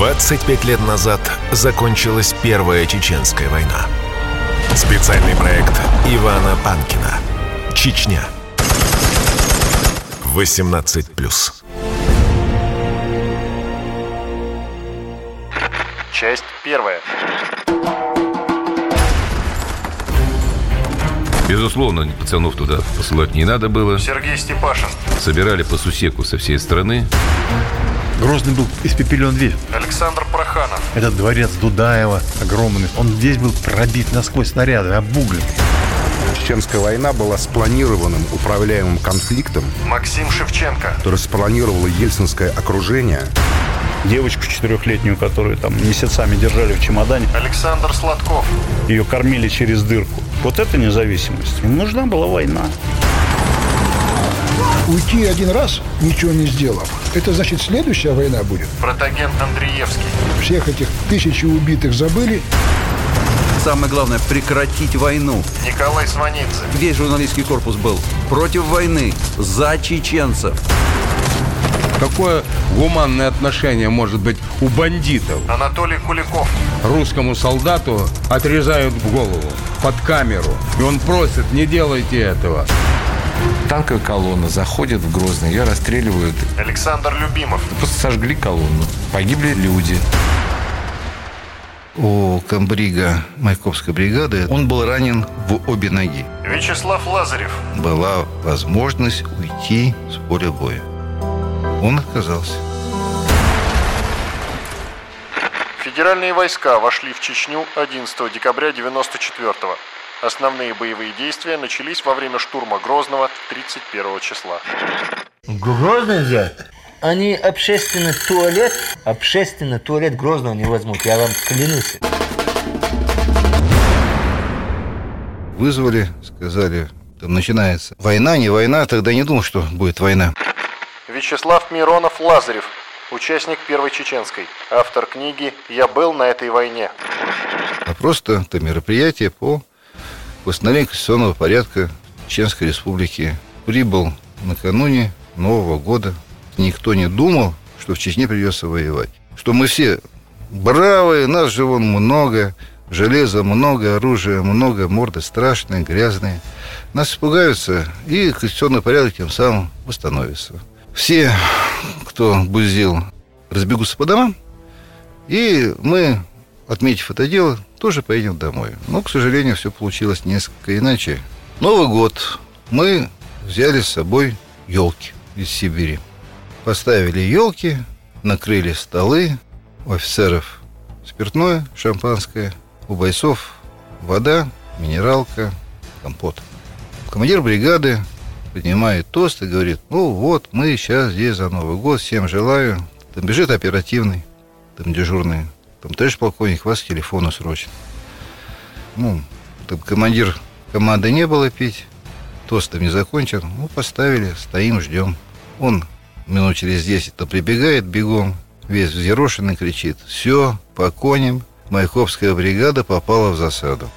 25 лет назад закончилась Первая Чеченская война. Специальный проект Ивана Панкина. Чечня. 18+. Часть первая. Безусловно, пацанов туда посылать не надо было. Сергей Степашин. Собирали по сусеку со всей страны. Грозный был испепелен весь. Александр Проханов. Этот дворец Дудаева огромный. Он весь был пробит насквозь снаряды, обуглен. Чеченская война была спланированным управляемым конфликтом, Максим Шевченко. который спланировало ельцинское окружение. девочку четырехлетнюю, которую там месяцами держали в чемодане, Александр Сладков. ее кормили через дырку. Вот это независимость. Им нужна была война. Уйти один раз, ничего не сделав, это значит следующая война будет. Протагент Андреевский. Всех этих тысячи убитых забыли, Самое главное – прекратить войну. Николай Сванидзе. Весь журналистский корпус был против войны, за чеченцев. Какое гуманное отношение может быть у бандитов? Анатолий Куликов. Русскому солдату отрезают голову под камеру. И он просит, не делайте этого. Танковая колонна заходит в Грозный, ее расстреливают. Александр Любимов. Просто сожгли колонну. Погибли люди. у комбрига Майкопской бригады, он был ранен в обе ноги. Вячеслав Лазарев. Была возможность уйти с поля боя. Он отказался. Федеральные войска вошли в Чечню 11 декабря 94 -го. Основные боевые действия начались во время штурма Грозного 31 числа. Грозный взят? Они общественный туалет, общественный туалет Грозного не возьмут, я вам клянусь. Вызвали, сказали, там начинается война, не война, тогда не думал, что будет война. Вячеслав Миронов Лазарев, участник Первой Чеченской, автор книги «Я был на этой войне». А просто это мероприятие по восстановлению конституционного порядка Чеченской Республики. Прибыл накануне Нового года. Никто не думал, что в Чечне придется воевать. Что мы все бравые, нас же вон много, железа много, оружия много, морды страшные, грязные. Нас испугаются, и конституционный порядок тем самым восстановится. Все, кто буздил, разбегутся по домам, и мы, отметив это дело, тоже поедем домой. Но, к сожалению, все получилось несколько иначе. Новый год мы взяли с собой елки из Сибири. Поставили елки, накрыли столы, у офицеров спиртное, шампанское, у бойцов вода, минералка, компот. Командир бригады поднимает тост и говорит, ну вот, мы сейчас здесь за Новый год, всем желаю. Там бежит оперативный, там дежурный, там товарищ полковник, вас к телефону срочно. Ну, там командир команды не было пить, тост там не закончен, ну, поставили, стоим, ждем. Он минут через 10 то прибегает бегом, весь взъерошенный, кричит, все, по коням, Майкопская бригада попала в засаду.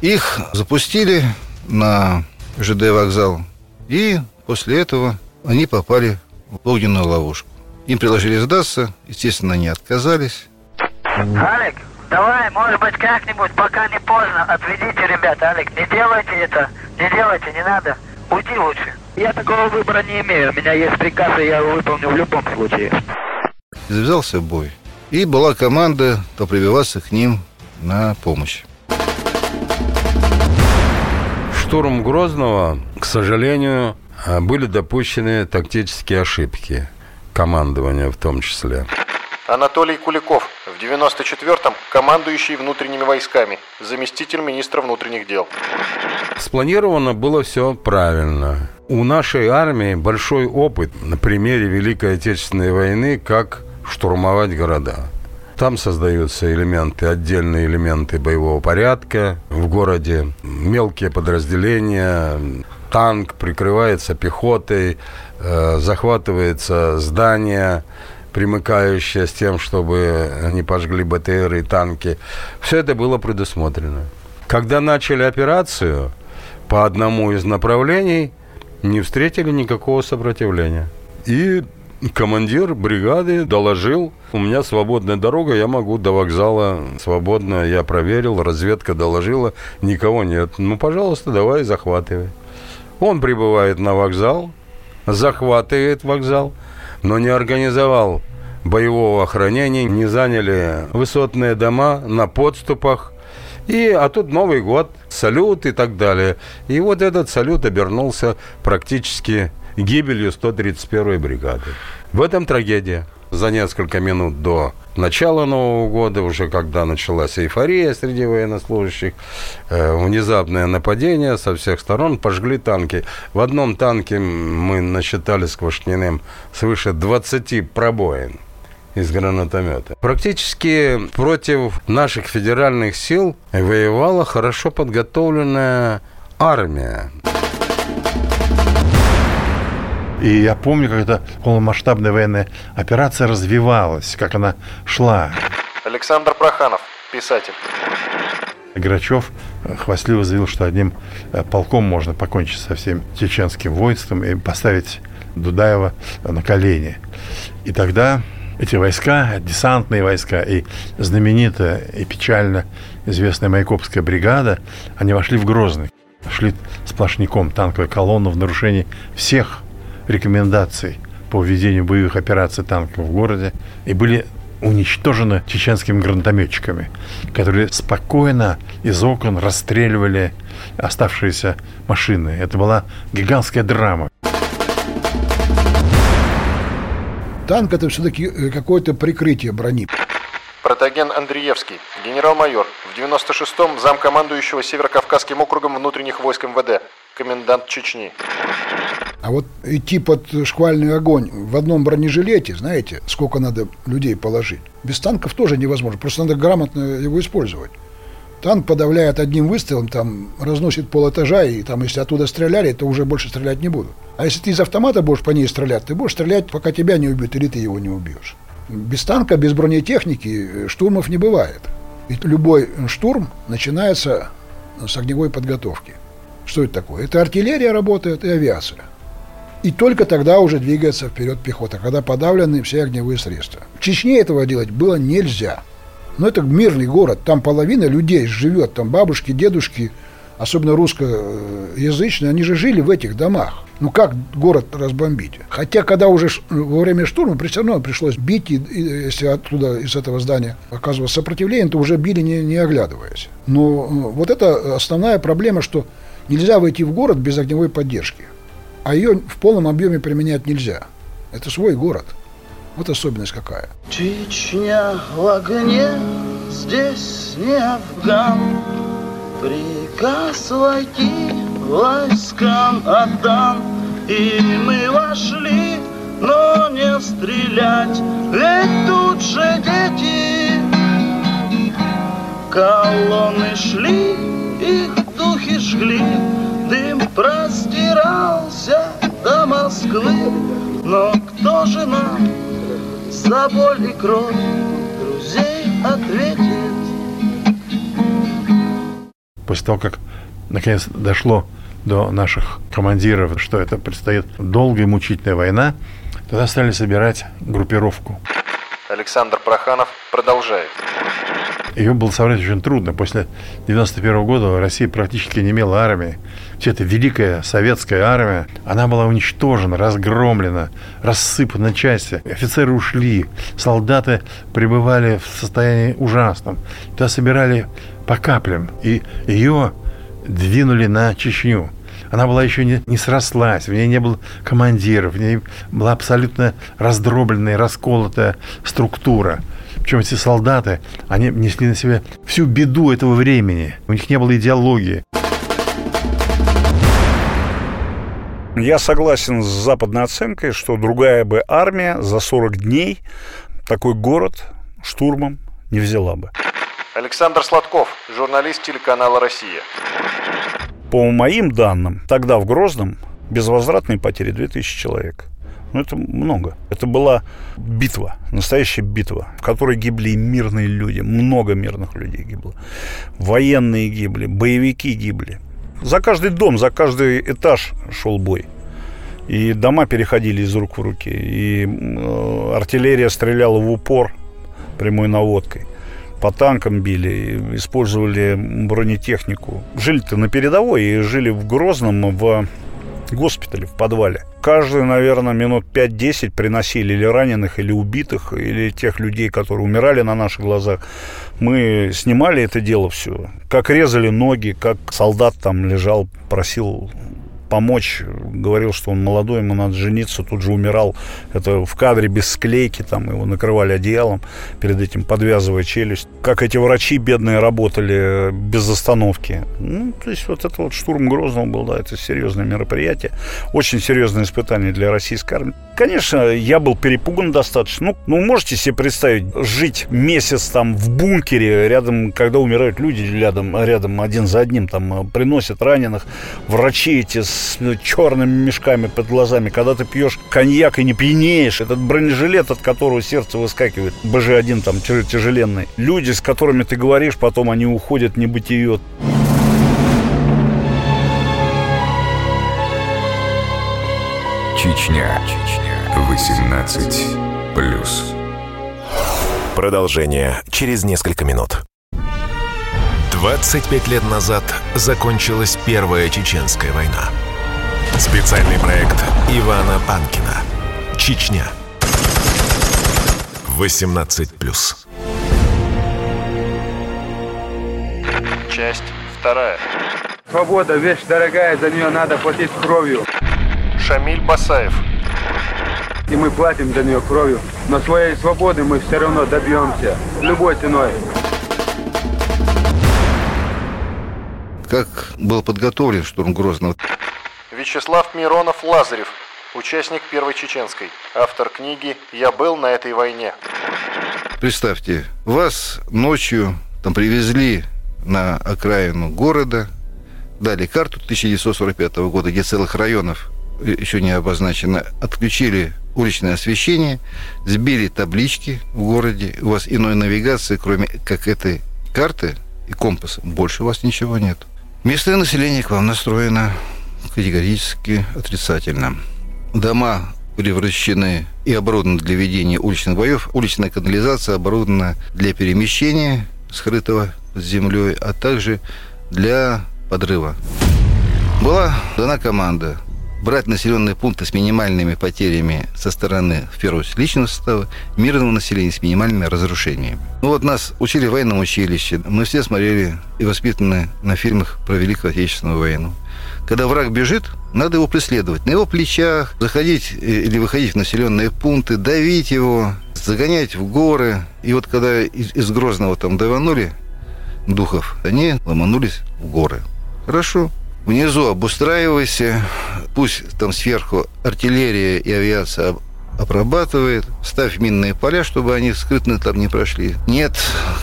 Их запустили на ЖД вокзал, и после этого они попали в огненную ловушку. Им предложили сдаться, естественно, они отказались. Алик, давай, может быть, как-нибудь, пока не поздно, отведите ребят, Алик, не делайте это, не делайте, не надо, уйди лучше. Я такого выбора не имею, у меня есть приказ, и я его выполню в любом случае. Завязался бой. И была команда то прибиваться к ним на помощь. Штурм Грозного, к сожалению, были допущены тактические ошибки. Командования в том числе. Анатолий Куликов, в 94-м командующий внутренними войсками, заместитель министра внутренних дел. Спланировано было все правильно. У нашей армии большой опыт на примере Великой Отечественной войны, как штурмовать города. Там создаются элементы, отдельные элементы боевого порядка в городе, мелкие подразделения, танк прикрывается пехотой, э, захватывается здание, примыкающее с тем, чтобы не пожгли БТР и танки. Все это было предусмотрено. Когда начали операцию по одному из направлений, не встретили никакого сопротивления. И командир бригады доложил, у меня свободная дорога, я могу до вокзала свободно, я проверил, разведка доложила, никого нет. Ну, пожалуйста, давай, захватывай. Он прибывает на вокзал, захватывает вокзал, но не организовал боевого охранения, не заняли высотные дома на подступах. И, а тут Новый год, салют и так далее. И вот этот салют обернулся практически гибелью 131-й бригады. В этом трагедия. За несколько минут до начала Нового года, уже когда началась эйфория среди военнослужащих, э, внезапное нападение со всех сторон, пожгли танки. В одном танке мы насчитали с Квашниным свыше 20 пробоин из гранатомета. Практически против наших федеральных сил воевала хорошо подготовленная армия. И я помню, как эта полномасштабная военная операция развивалась, как она шла. Александр Проханов, писатель. Грачев хвастливо заявил, что одним э, полком можно покончить со всем чеченским воинством и поставить Дудаева на колени. И тогда эти войска, десантные войска и знаменитая и печально известная Майкопская бригада, они вошли в Грозный. Шли сплошняком танковой колонны в нарушении всех рекомендаций по введению боевых операций танков в городе и были уничтожены чеченскими гранатометчиками, которые спокойно из окон расстреливали оставшиеся машины. Это была гигантская драма. Танк это все-таки э, какое-то прикрытие брони. Протоген Андреевский, генерал-майор, в 96-м замкомандующего Северокавказским округом внутренних войск МВД, комендант Чечни. А вот идти под шквальный огонь в одном бронежилете, знаете, сколько надо людей положить? Без танков тоже невозможно, просто надо грамотно его использовать. Танк подавляет одним выстрелом, там разносит пол этажа, и там, если оттуда стреляли, то уже больше стрелять не буду. А если ты из автомата будешь по ней стрелять, ты будешь стрелять, пока тебя не убьют, или ты его не убьешь. Без танка, без бронетехники штурмов не бывает. Ведь любой штурм начинается с огневой подготовки. Что это такое? Это артиллерия работает и авиация. И только тогда уже двигается вперед пехота, когда подавлены все огневые средства. В Чечне этого делать было нельзя. Но это мирный город, там половина людей живет, там бабушки, дедушки, особенно русскоязычные, они же жили в этих домах. Ну как город разбомбить? Хотя, когда уже во время штурма все равно пришлось бить, и, и, если оттуда, из этого здания оказывалось сопротивление, то уже били, не, не оглядываясь. Но вот это основная проблема, что нельзя войти в город без огневой поддержки а ее в полном объеме применять нельзя. Это свой город. Вот особенность какая. Чечня в огне, здесь не Афган. Приказ войти войскам отдан. И мы вошли, но не стрелять, ведь тут же дети. Колонны шли, их духи жгли, дым простирался до Москвы, но кто же нам за боль и кровь друзей ответит? После того, как наконец дошло до наших командиров, что это предстоит долгая мучительная война, тогда стали собирать группировку. Александр Проханов продолжает. Ее было собрать очень трудно. После 91 года Россия практически не имела армии. Все эта великая советская армия, она была уничтожена, разгромлена, рассыпана на части. Офицеры ушли, солдаты пребывали в состоянии ужасном. Туда собирали по каплям. И ее двинули на Чечню. Она была еще не, не срослась, в ней не было командиров, в ней была абсолютно раздробленная, расколотая структура. Причем эти солдаты, они несли на себя всю беду этого времени. У них не было идеологии. Я согласен с западной оценкой, что другая бы армия за 40 дней такой город штурмом не взяла бы. Александр Сладков, журналист телеканала «Россия». По моим данным, тогда в Грозном безвозвратные потери 2000 человек. Ну, это много. Это была битва, настоящая битва, в которой гибли мирные люди. Много мирных людей гибло. Военные гибли, боевики гибли. За каждый дом, за каждый этаж шел бой. И дома переходили из рук в руки. И артиллерия стреляла в упор прямой наводкой. По танкам били, использовали бронетехнику. Жили-то на передовой и жили в Грозном в госпитале, в подвале. Каждый, наверное, минут 5-10 приносили или раненых, или убитых, или тех людей, которые умирали на наших глазах. Мы снимали это дело все. Как резали ноги, как солдат там лежал, просил помочь, говорил, что он молодой, ему надо жениться, тут же умирал. Это в кадре без склейки, там его накрывали одеялом, перед этим подвязывая челюсть. Как эти врачи бедные работали без остановки. Ну, то есть вот это вот штурм Грозного был, да, это серьезное мероприятие, очень серьезное испытание для российской армии. Конечно, я был перепуган достаточно. Ну, ну, можете себе представить, жить месяц там в бункере, рядом, когда умирают люди, рядом, рядом один за одним, там приносят раненых, врачи эти с с черными мешками под глазами, когда ты пьешь коньяк и не пьянеешь, этот бронежилет, от которого сердце выскакивает, БЖ-1 там тяжеленный. Люди, с которыми ты говоришь, потом они уходят в небытие. Чечня. Чечня. 18 плюс. Продолжение через несколько минут. 25 лет назад закончилась Первая Чеченская война. Специальный проект Ивана Панкина. Чечня. 18 плюс. Часть вторая. Свобода, вещь дорогая, за нее надо платить кровью. Шамиль Басаев. И мы платим за нее кровью. Но своей свободы мы все равно добьемся. Любой ценой. Как был подготовлен штурм Грозного? Вячеслав Миронов-Лазарев, участник Первой Чеченской, автор книги «Я был на этой войне». Представьте, вас ночью там привезли на окраину города, дали карту 1945 года, где целых районов еще не обозначено, отключили уличное освещение, сбили таблички в городе, у вас иной навигации, кроме как этой карты и компаса, больше у вас ничего нет. Местное население к вам настроено категорически отрицательно. Дома превращены и оборудованы для ведения уличных боев. Уличная канализация оборудована для перемещения скрытого под землей, а также для подрыва. Была дана команда брать населенные пункты с минимальными потерями со стороны, в первую очередь, личного состава, мирного населения с минимальными разрушениями. Ну вот нас учили в военном училище. Мы все смотрели и воспитаны на фильмах про Великую Отечественную войну. Когда враг бежит, надо его преследовать. На его плечах заходить э, или выходить в населенные пункты, давить его, загонять в горы. И вот когда из, из Грозного там даванули духов, они ломанулись в горы. Хорошо, Внизу обустраивайся, пусть там сверху артиллерия и авиация обрабатывает, ставь минные поля, чтобы они скрытно там не прошли. Нет,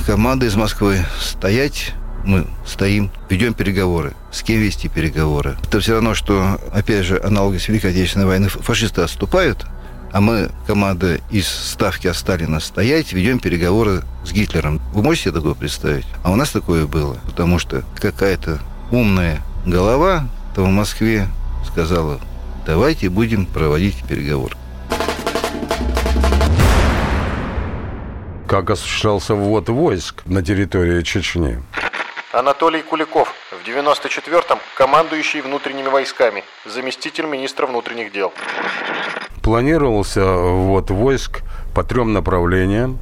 команда из Москвы стоять, мы стоим, ведем переговоры. С кем вести переговоры? Это все равно, что, опять же, аналоги с Великой Отечественной войны. Фашисты отступают, а мы, команда из ставки Сталина, стоять, ведем переговоры с Гитлером. Вы можете себе такое представить? А у нас такое было, потому что какая-то умная голова, то в Москве сказала, давайте будем проводить переговоры. Как осуществлялся ввод войск на территории Чечни? Анатолий Куликов, в 94-м командующий внутренними войсками, заместитель министра внутренних дел. Планировался ввод войск по трем направлениям.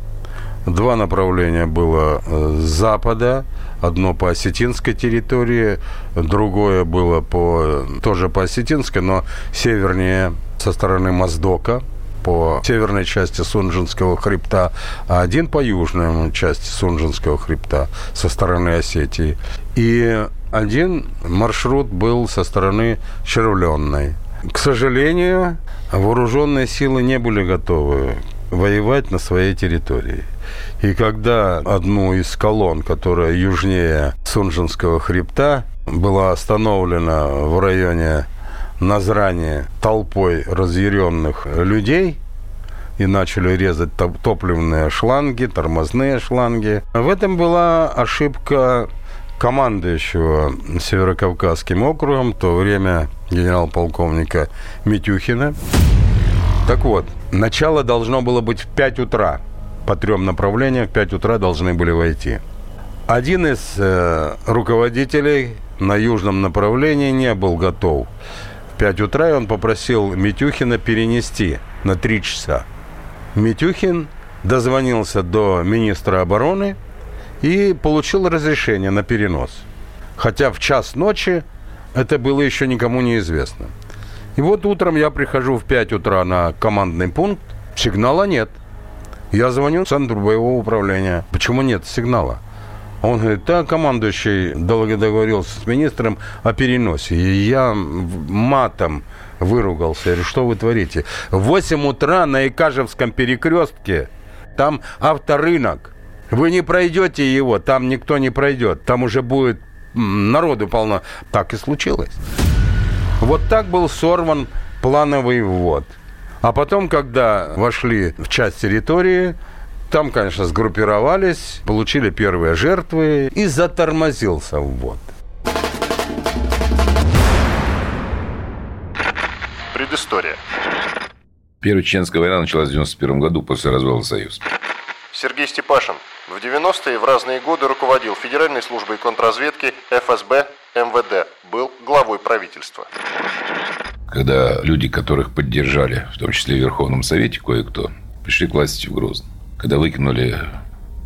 Два направления было с запада, одно по осетинской территории, другое было по, тоже по осетинской, но севернее со стороны Моздока, по северной части Сунжинского хребта, а один по южной части Сунжинского хребта со стороны Осетии. И один маршрут был со стороны Червленной. К сожалению, вооруженные силы не были готовы воевать на своей территории. И когда одну из колонн, которая южнее Сунжинского хребта, была остановлена в районе Назрани толпой разъяренных людей, и начали резать топливные шланги, тормозные шланги. В этом была ошибка командующего Северокавказским округом, в то время генерал-полковника Митюхина. Так вот, начало должно было быть в 5 утра. По трем направлениям в 5 утра должны были войти. Один из э, руководителей на южном направлении не был готов. В 5 утра и он попросил Митюхина перенести на 3 часа. Митюхин дозвонился до министра обороны и получил разрешение на перенос. Хотя в час ночи это было еще никому не известно. И вот утром я прихожу в 5 утра на командный пункт, сигнала нет. Я звоню в центр боевого управления. Почему нет сигнала? Он говорит, да, командующий договорился с министром о переносе. И я матом выругался. Я говорю, что вы творите? В 8 утра на Икажевском перекрестке, там авторынок. Вы не пройдете его, там никто не пройдет. Там уже будет народу полно. Так и случилось. Вот так был сорван плановый ввод. А потом, когда вошли в часть территории, там, конечно, сгруппировались, получили первые жертвы и затормозился ввод. Предыстория. Первая Чеченская война началась в 91 году после развала Союза. Сергей Степашин в 90-е в разные годы руководил Федеральной службой контрразведки ФСБ МВД, был главой правительства. Когда люди, которых поддержали, в том числе в Верховном Совете кое-кто, пришли к власти в Грозном. Когда выкинули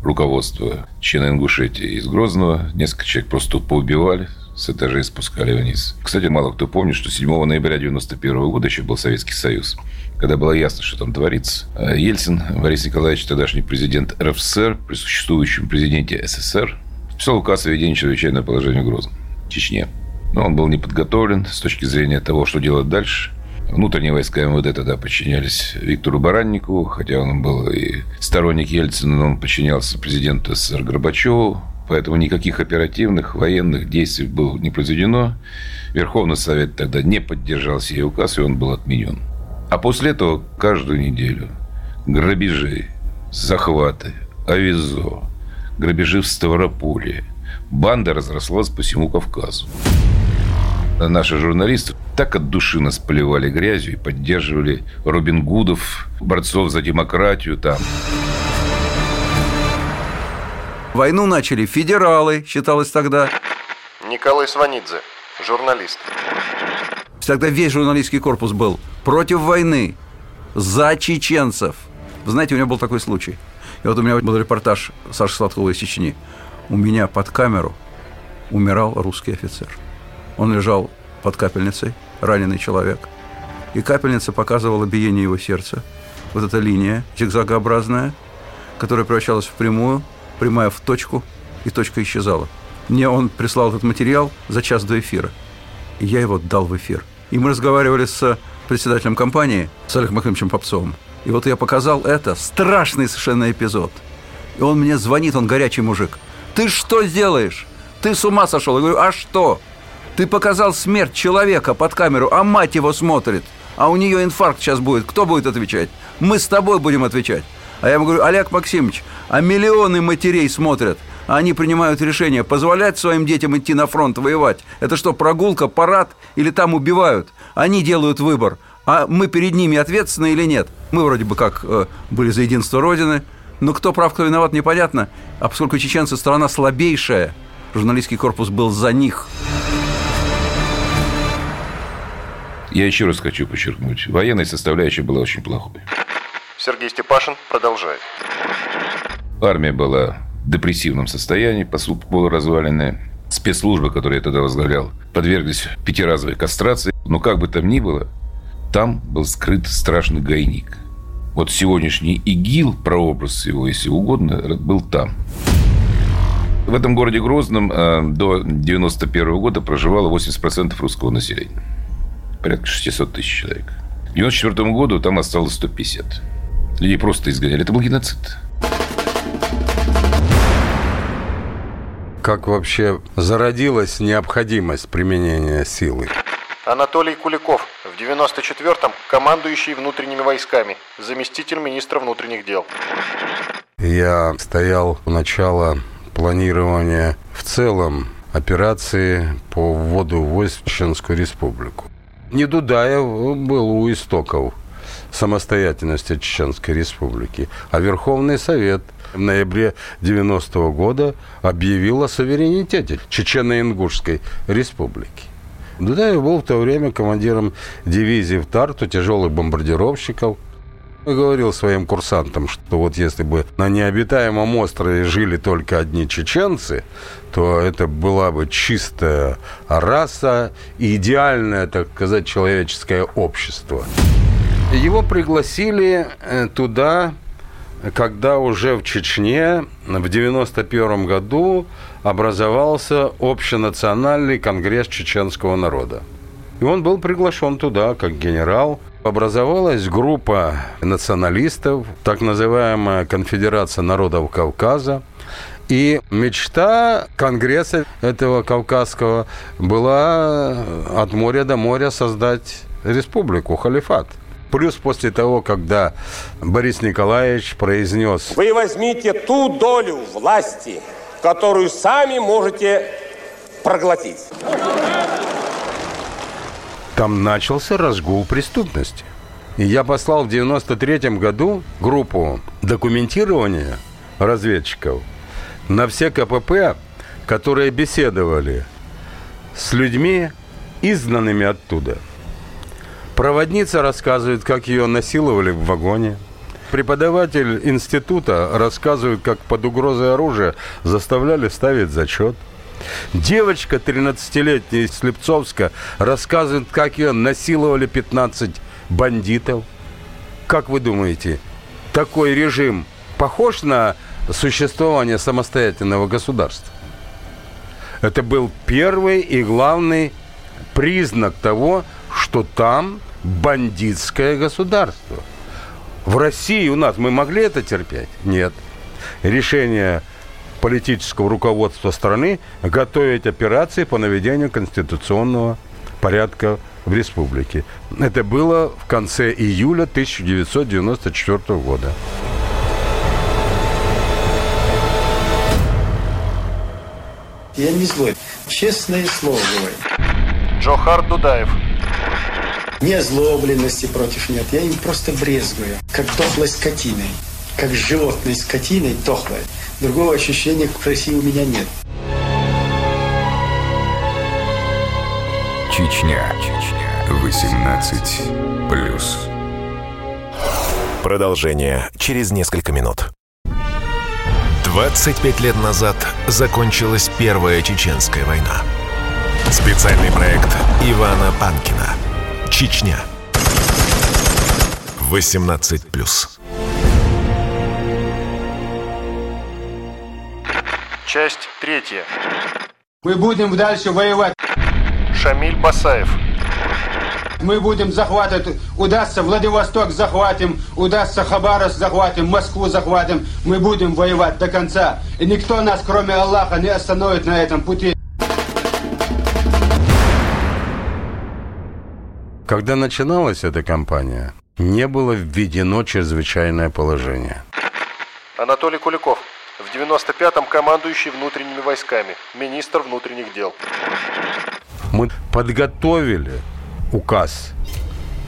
руководство Чечена Ингушетии из Грозного, несколько человек просто поубивали, с этажей спускали вниз. Кстати, мало кто помнит, что 7 ноября 1991 года еще был Советский Союз, когда было ясно, что там творится. А Ельцин, Борис Николаевич, тогдашний президент РФСР, при существующем президенте СССР, подписал указ о введении чрезвычайного положения в Грозном, Чечне. Но он был не подготовлен с точки зрения того, что делать дальше. Внутренние войска МВД тогда подчинялись Виктору Бараннику, хотя он был и сторонник Ельцина, но он подчинялся президенту СССР Горбачеву. Поэтому никаких оперативных военных действий было не произведено. Верховный Совет тогда не поддержал сей указ, и он был отменен. А после этого каждую неделю грабежи, захваты, авизо, грабежи в Ставрополе. Банда разрослась по всему Кавказу. Наши журналисты так от души нас поливали грязью и поддерживали Робин Гудов, борцов за демократию там. Войну начали федералы, считалось тогда. Николай Сванидзе, журналист. Тогда весь журналистский корпус был против войны, за чеченцев. Вы знаете, у меня был такой случай. И вот у меня был репортаж Саши Сладкова из Чечни. У меня под камеру умирал русский офицер. Он лежал под капельницей, раненый человек. И капельница показывала биение его сердца. Вот эта линия зигзагообразная, которая превращалась в прямую, прямая в точку, и точка исчезала. Мне он прислал этот материал за час до эфира. И я его дал в эфир. И мы разговаривали с председателем компании, с Олегом Максимовичем Попцовым. И вот я показал это, страшный совершенно эпизод. И он мне звонит, он горячий мужик. Ты что сделаешь? Ты с ума сошел? Я говорю, а что? Ты показал смерть человека под камеру, а мать его смотрит. А у нее инфаркт сейчас будет. Кто будет отвечать? Мы с тобой будем отвечать. А я ему говорю, Олег Максимович, а миллионы матерей смотрят. А они принимают решение, позволять своим детям идти на фронт воевать. Это что, прогулка, парад или там убивают? Они делают выбор. А мы перед ними ответственны или нет? Мы вроде бы как э, были за единство Родины, но кто прав, кто виноват, непонятно. А поскольку чеченцы страна слабейшая, журналистский корпус был за них. Я еще раз хочу подчеркнуть, военная составляющая была очень плохой. Сергей Степашин продолжает. Армия была в депрессивном состоянии, по сути, полуразваленная. Спецслужбы, которые я тогда возглавлял, подверглись пятиразовой кастрации. Но как бы там ни было, там был скрыт страшный гайник. Вот сегодняшний ИГИЛ, прообраз его, если угодно, был там. В этом городе Грозном э, до 91 года проживало 80% русского населения. Порядка 600 тысяч человек. К 94 году там осталось 150. Людей просто изгоняли. Это был геноцид. Как вообще зародилась необходимость применения силы? Анатолий Куликов, в 94-м командующий внутренними войсками, заместитель министра внутренних дел. Я стоял у начала планирования в целом операции по вводу войск в Чеченскую республику. Не Дудаев был у истоков самостоятельности Чеченской республики, а Верховный Совет в ноябре 90 -го года объявил о суверенитете Чечено-Ингушской республики. Дудаев был в то время командиром дивизии в Тарту тяжелых бомбардировщиков. Говорил своим курсантам, что вот если бы на необитаемом острове жили только одни чеченцы, то это была бы чистая раса и идеальное, так сказать, человеческое общество. Его пригласили э, туда, когда уже в Чечне в 91 году образовался общенациональный конгресс чеченского народа. И он был приглашен туда как генерал. Образовалась группа националистов, так называемая Конфедерация народов Кавказа. И мечта Конгресса этого Кавказского была от моря до моря создать республику, халифат. Плюс после того, когда Борис Николаевич произнес Вы возьмите ту долю власти, которую сами можете проглотить. Там начался разгул преступности. И я послал в 93 году группу документирования разведчиков на все КПП, которые беседовали с людьми, изгнанными оттуда. Проводница рассказывает, как ее насиловали в вагоне. Преподаватель института рассказывает, как под угрозой оружия заставляли ставить зачет. Девочка 13-летняя из Слепцовска рассказывает, как ее насиловали 15 бандитов. Как вы думаете, такой режим похож на существование самостоятельного государства? Это был первый и главный признак того, что там бандитское государство. В России у нас мы могли это терпеть? Нет. Решение политического руководства страны готовить операции по наведению конституционного порядка в республике. Это было в конце июля 1994 года. Я не злой. Честное слово говорю. Джохар Дудаев. Ни озлобленности против нет. Я им просто брезгую. Как дохлой скотиной. Как животной скотиной дохлой. Другого ощущения к России у меня нет. Чечня. Чечня. 18 плюс. Продолжение через несколько минут. 25 лет назад закончилась Первая Чеченская война. Специальный проект Ивана Панкина. Чечня. 18 плюс. Часть третья. Мы будем дальше воевать. Шамиль Басаев. Мы будем захватывать, удастся Владивосток захватим, удастся Хабаровск захватим, Москву захватим. Мы будем воевать до конца. И никто нас, кроме Аллаха, не остановит на этом пути. Когда начиналась эта кампания, не было введено чрезвычайное положение. Анатолий Куликов. В 95-м командующий внутренними войсками, министр внутренних дел. Мы подготовили указ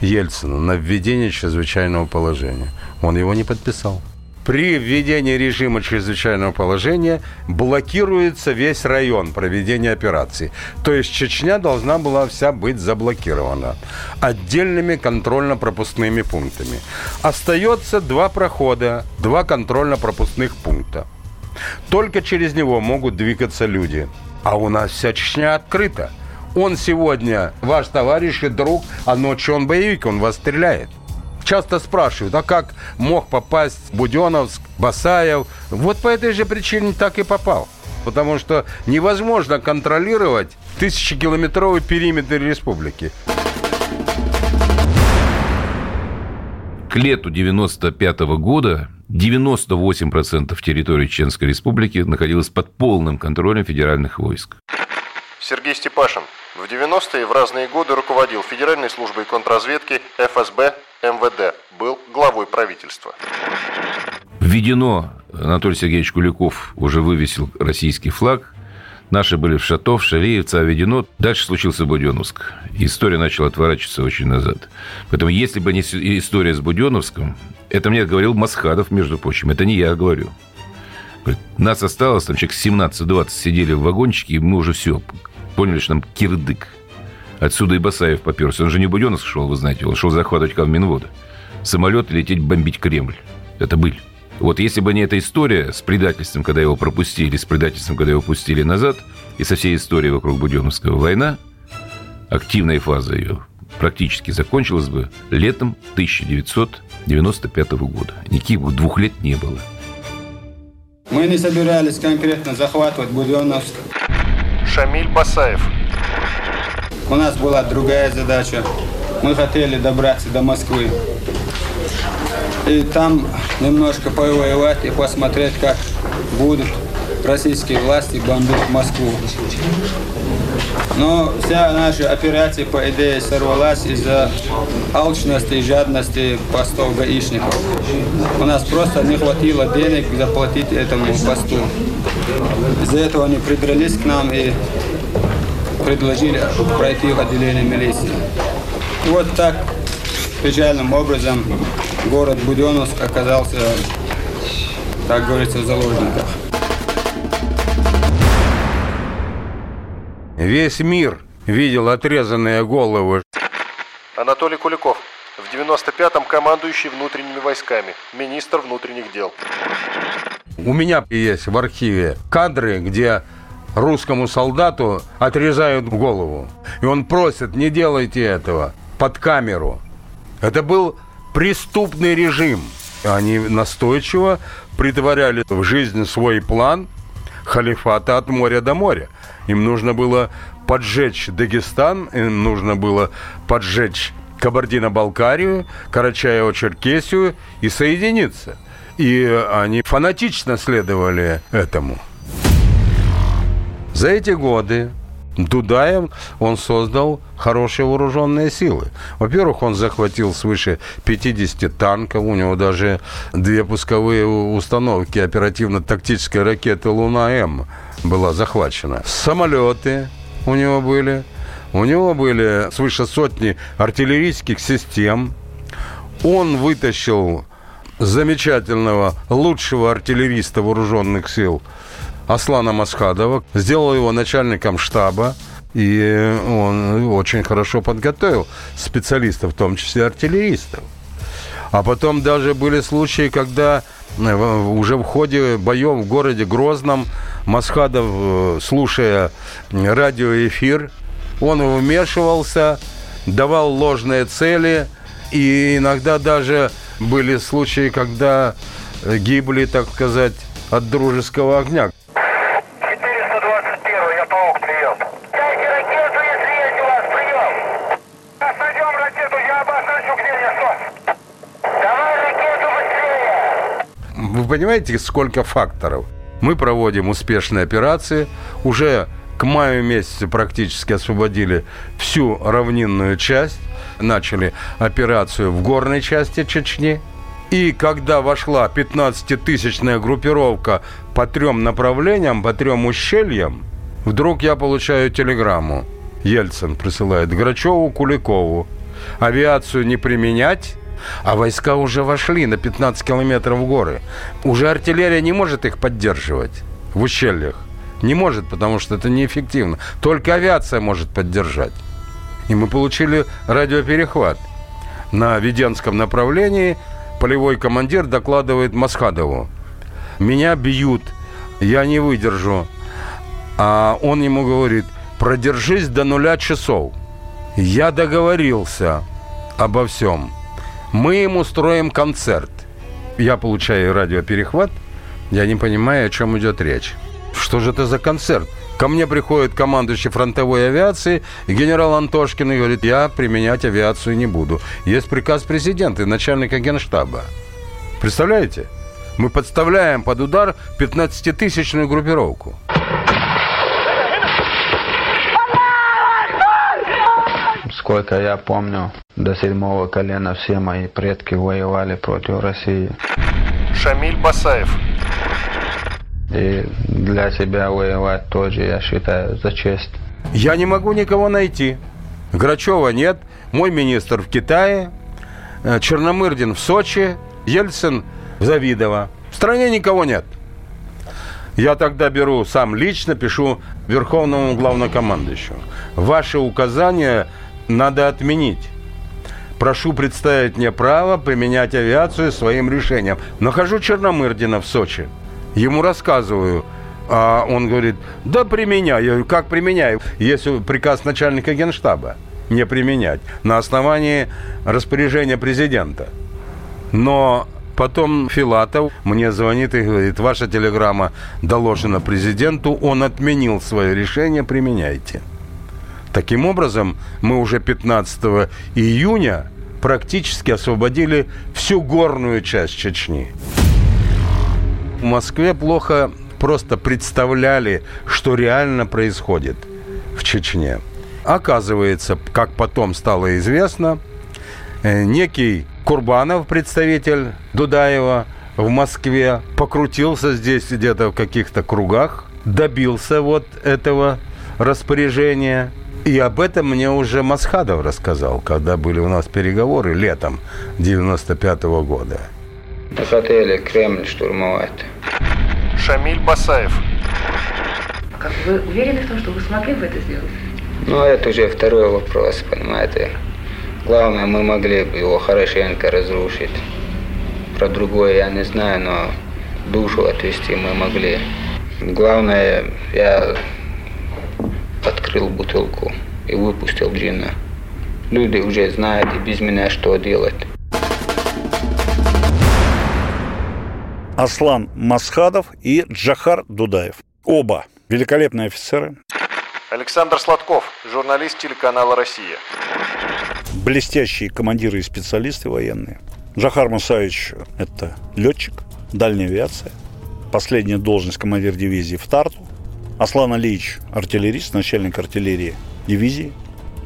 Ельцина на введение чрезвычайного положения. Он его не подписал. При введении режима чрезвычайного положения блокируется весь район проведения операции. То есть Чечня должна была вся быть заблокирована отдельными контрольно-пропускными пунктами. Остается два прохода, два контрольно-пропускных пункта. Только через него могут двигаться люди. А у нас вся Чечня открыта. Он сегодня ваш товарищ и друг, а ночью он боевик, он вас стреляет. Часто спрашивают, а как мог попасть Буденовск, Басаев? Вот по этой же причине так и попал. Потому что невозможно контролировать тысячекилометровый периметр республики. К лету 95 года 98% территории Чеченской республики находилось под полным контролем федеральных войск. Сергей Степашин. В 90-е в разные годы руководил Федеральной службой контрразведки ФСБ МВД. Был главой правительства. Введено, Анатолий Сергеевич Куликов уже вывесил российский флаг Наши были в Шатов, Шалеевце, Аведено. Дальше случился Буденовск. История начала отворачиваться очень назад. Поэтому если бы не история с Буденовском, это мне говорил Масхадов, между прочим. Это не я говорю. Нас осталось, там человек 17-20 сидели в вагончике, и мы уже все поняли, что нам кирдык. Отсюда и Басаев поперся. Он же не в Буденовск шел, вы знаете, он шел захватывать Калминвода. Самолет лететь бомбить Кремль. Это быль. Вот если бы не эта история с предательством, когда его пропустили, с предательством, когда его пустили назад, и со всей историей вокруг Буденовского война, активная фаза ее практически закончилась бы летом 1995 года. Никаких двух лет не было. Мы не собирались конкретно захватывать Буденовск. Шамиль Басаев. У нас была другая задача. Мы хотели добраться до Москвы и там немножко повоевать и посмотреть, как будут российские власти бомбить Москву. Но вся наша операция, по идее, сорвалась из-за алчности и жадности постов гаишников. У нас просто не хватило денег заплатить этому посту. Из-за этого они придрались к нам и предложили пройти в отделение милиции. И вот так печальным образом город Буденновск оказался, так говорится, в заложниках. Весь мир видел отрезанные головы. Анатолий Куликов. В 95-м командующий внутренними войсками, министр внутренних дел. У меня есть в архиве кадры, где русскому солдату отрезают голову. И он просит, не делайте этого, под камеру. Это был преступный режим. Они настойчиво притворяли в жизнь свой план халифата от моря до моря. Им нужно было поджечь Дагестан, им нужно было поджечь Кабардино-Балкарию, Карачаево-Черкесию и соединиться. И они фанатично следовали этому. За эти годы Дудаев, он создал хорошие вооруженные силы. Во-первых, он захватил свыше 50 танков, у него даже две пусковые установки оперативно-тактической ракеты «Луна-М» была захвачена. Самолеты у него были, у него были свыше сотни артиллерийских систем. Он вытащил замечательного, лучшего артиллериста вооруженных сил – Аслана Масхадова, сделал его начальником штаба, и он очень хорошо подготовил специалистов, в том числе артиллеристов. А потом даже были случаи, когда уже в ходе боев в городе Грозном Масхадов, э, слушая радиоэфир, он вмешивался, давал ложные цели, и иногда даже были случаи, когда гибли, так сказать, от дружеского огня. Вы понимаете, сколько факторов? Мы проводим успешные операции. Уже к маю месяцу практически освободили всю равнинную часть. Начали операцию в горной части Чечни. И когда вошла 15-тысячная группировка по трем направлениям, по трем ущельям, вдруг я получаю телеграмму. Ельцин присылает Грачеву, Куликову. Авиацию не применять, а войска уже вошли на 15 километров в горы. Уже артиллерия не может их поддерживать в ущельях. Не может, потому что это неэффективно. Только авиация может поддержать. И мы получили радиоперехват. На Веденском направлении полевой командир докладывает Масхадову. Меня бьют, я не выдержу. А он ему говорит, продержись до нуля часов. Я договорился обо всем мы им устроим концерт. Я получаю радиоперехват, я не понимаю, о чем идет речь. Что же это за концерт? Ко мне приходит командующий фронтовой авиации, генерал Антошкин и говорит, я применять авиацию не буду. Есть приказ президента и начальника генштаба. Представляете? Мы подставляем под удар 15-тысячную группировку. Сколько я помню, до седьмого колена все мои предки воевали против России. Шамиль Басаев. И для себя воевать тоже, я считаю, за честь. Я не могу никого найти. Грачева нет, мой министр в Китае, э, Черномырдин в Сочи, Ельцин в Завидово. В стране никого нет. Я тогда беру сам лично, пишу Верховному главнокомандующему. Ваши указания надо отменить. Прошу представить мне право применять авиацию своим решением. Нахожу Черномырдина в Сочи. Ему рассказываю. А он говорит, да применяй. Я говорю, как применяю? Если приказ начальника генштаба не применять на основании распоряжения президента. Но потом Филатов мне звонит и говорит, ваша телеграмма доложена президенту, он отменил свое решение, применяйте. Таким образом, мы уже 15 июня практически освободили всю горную часть Чечни. В Москве плохо просто представляли, что реально происходит в Чечне. Оказывается, как потом стало известно, э, некий Курбанов, представитель Дудаева в Москве, покрутился здесь где-то в каких-то кругах, добился вот этого распоряжения. И об этом мне уже Масхадов рассказал, когда были у нас переговоры летом 95 -го года. Хотели Кремль штурмовать. Шамиль Басаев. Как вы уверены в том, что вы смогли бы это сделать? Ну, это уже второй вопрос, понимаете. Главное, мы могли бы его хорошенько разрушить. Про другое я не знаю, но душу отвести мы могли. Главное, я открыл бутылку и выпустил джина. Люди уже знают и без меня, что делать. Аслан Масхадов и Джахар Дудаев. Оба великолепные офицеры, Александр Сладков, журналист телеканала «Россия». блестящие командиры и специалисты военные. Джахар Мусаевич – это летчик, дальняя авиация, последняя должность командир дивизии в Тарту. Аслан Алиевич – артиллерист, начальник артиллерии дивизии,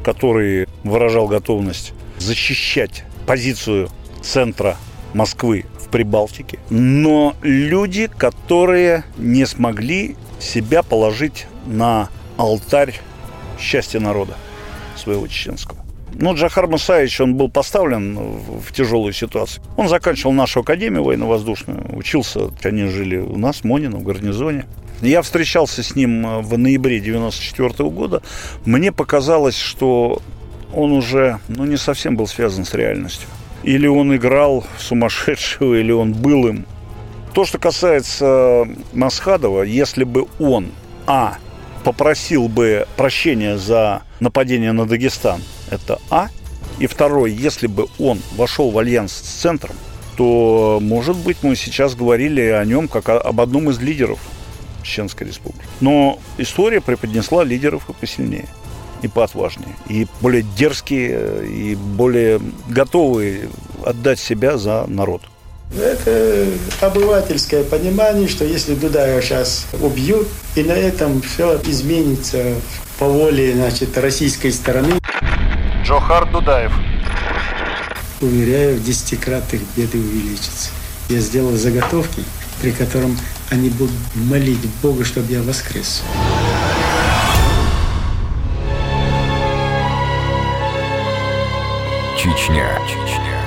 который выражал готовность защищать позицию центра Москвы в Прибалтике. Но люди, которые не смогли себя положить на алтарь счастья народа своего чеченского. Ну, Джахар Мусаевич, он был поставлен в тяжелую ситуацию. Он заканчивал нашу академию военно-воздушную, учился, они жили у нас, в Монино, в гарнизоне. Я встречался с ним э, в ноябре 94 года. Мне показалось, что он уже ну, не совсем был связан с реальностью. Или он играл сумасшедшего, или он был им. То, что касается Масхадова, если бы он, а, попросил бы прощения за нападение на Дагестан, это А. И второй, если бы он вошел в альянс с центром, то, может быть, мы сейчас говорили о нем как об одном из лидеров Чеченской республики. Но история преподнесла лидеров и посильнее, и поотважнее, и более дерзкие, и более готовые отдать себя за народ. Это обывательское понимание, что если Дудаева сейчас убьют, и на этом все изменится по воле значит, российской стороны. Джохар Дудаев. Уверяю, в десятикратных беды увеличатся. Я сделал заготовки, при котором они будут молить Бога, чтобы я воскрес. Чечня.